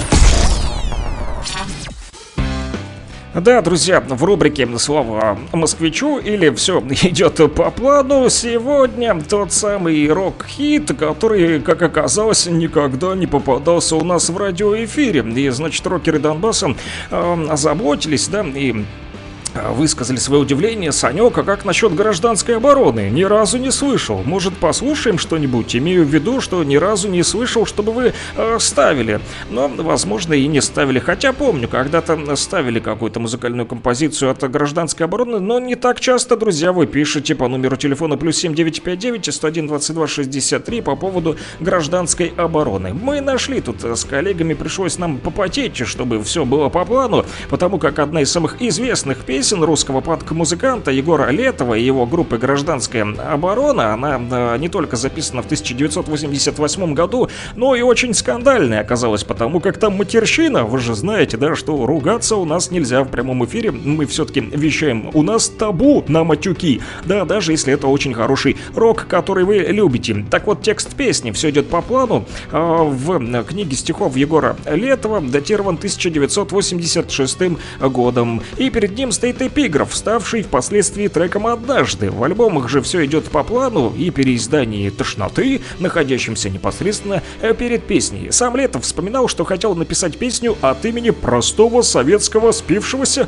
Да, друзья, в рубрике «Слава москвичу» или «Все идет по плану» сегодня тот самый рок-хит, который, как оказалось, никогда не попадался у нас в радиоэфире. И, значит, рокеры Донбасса э, озаботились, да, и Высказали свое удивление. Санек, а как насчет гражданской обороны? Ни разу не слышал. Может, послушаем что-нибудь? Имею в виду, что ни разу не слышал, чтобы вы э, ставили. Но, возможно, и не ставили. Хотя помню, когда-то ставили какую-то музыкальную композицию от гражданской обороны, но не так часто, друзья, вы пишете по номеру телефона плюс 7959 101 22 63 по поводу гражданской обороны. Мы нашли тут с коллегами, пришлось нам попотеть, чтобы все было по плану, потому как одна из самых известных песен песен русского панк-музыканта Егора Летова и его группы «Гражданская оборона». Она не только записана в 1988 году, но и очень скандальная оказалась, потому как там матерщина. Вы же знаете, да, что ругаться у нас нельзя в прямом эфире. Мы все-таки вещаем. У нас табу на матюки. Да, даже если это очень хороший рок, который вы любите. Так вот, текст песни «Все идет по плану» э, в книге стихов Егора Летова датирован 1986 годом. И перед ним стоит эпиграф, ставший впоследствии треком «Однажды». В альбомах же все идет по плану и переиздании «Тошноты», находящимся непосредственно э, перед песней. Сам Летов вспоминал, что хотел написать песню от имени простого советского спившегося,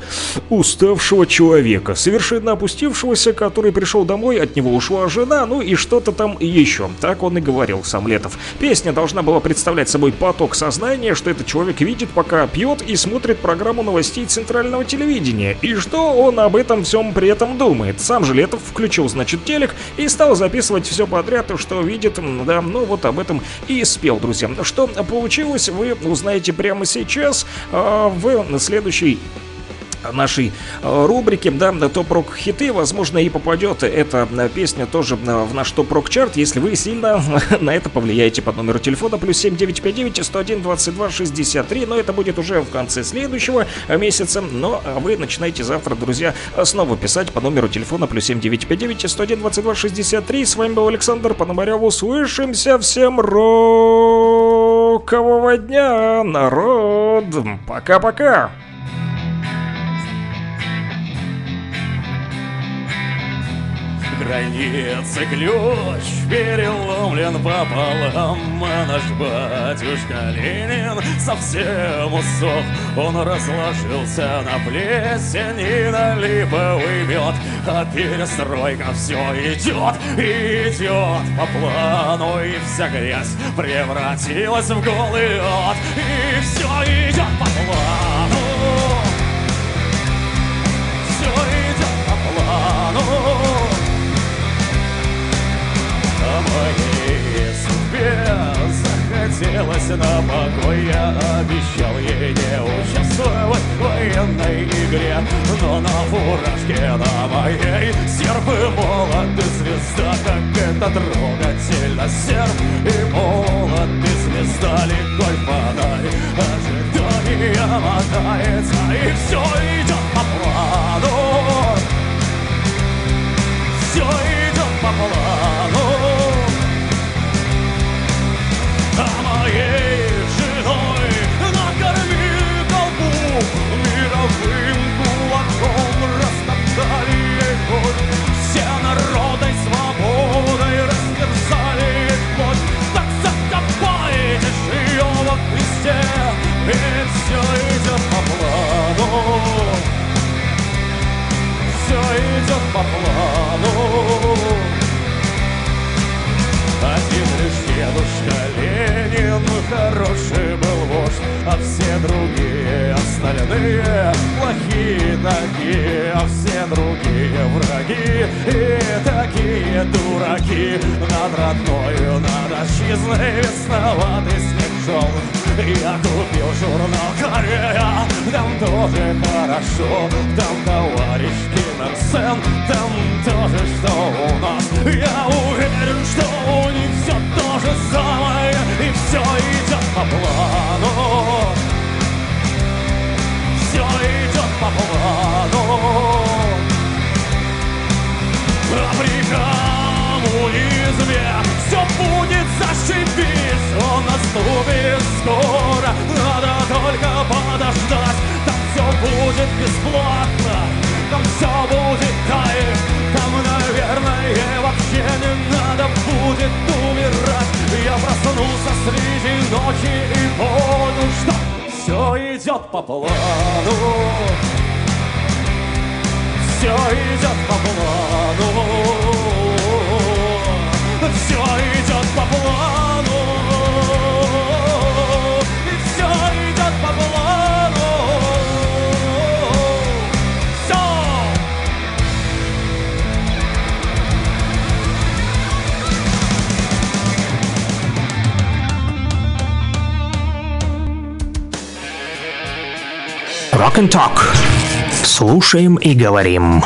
уставшего человека, совершенно опустившегося, который пришел домой, от него ушла жена, ну и что-то там еще. Так он и говорил сам Летов. Песня должна была представлять собой поток сознания, что этот человек видит, пока пьет и смотрит программу новостей центрального телевидения, и что он об этом всем при этом думает. Сам же Летов включил, значит, телек и стал записывать все подряд, что видит, да, ну вот об этом и спел, друзья. Что получилось, вы узнаете прямо сейчас, а, в следующей нашей э, рубрики, да, топ-рок хиты, возможно, и попадет эта э, песня тоже э, в наш топ-рок чарт, если вы сильно на это повлияете по номеру телефона плюс 7959 101 22 63, но это будет уже в конце следующего месяца, но вы начинаете завтра, друзья, снова писать по номеру телефона плюс 7959 101 22 63. С вами был Александр Пономарев, услышимся, всем рокового дня, народ, пока-пока! Границы ключ переломлен пополам А наш батюшка Ленин совсем усох. Он разложился на плесени на липовый мед А перестройка все идет, идет по плану И вся грязь превратилась в голый лед И все идет по плану Захотелось на покой Я обещал ей не участвовать в военной игре. Но на фуражке на моей серп и молот и звезда Как это трогательно серп и молот и звезда. Легкой фонарь ожидания мотается И все идет по плану. Все идет все идет по плану. Все идет по плану. Один лишь дедушка Ленин хороший был вождь, а все другие остальные плохие такие, а все другие враги и такие дураки. Над родною, над отчизной весноватый снег шел. Я купил журнал Корея, там тоже хорошо, там товарищ Ким Ир Сен, там тоже что у нас. Я уверен, что у них все то же самое. И все идет по плану. Все идет по плану. А при коммунизме все будет зашибись. Он наступит скоро, надо только подождать. Там все будет бесплатно, там все будет кайф Там, наверное, вообще не надо будет умирать. Я проснулся среди ночи и понял, что все идет по плану. Все идет по плану Все идет по плану И все идет по плану Все Rock and Talk. Слушаем и говорим.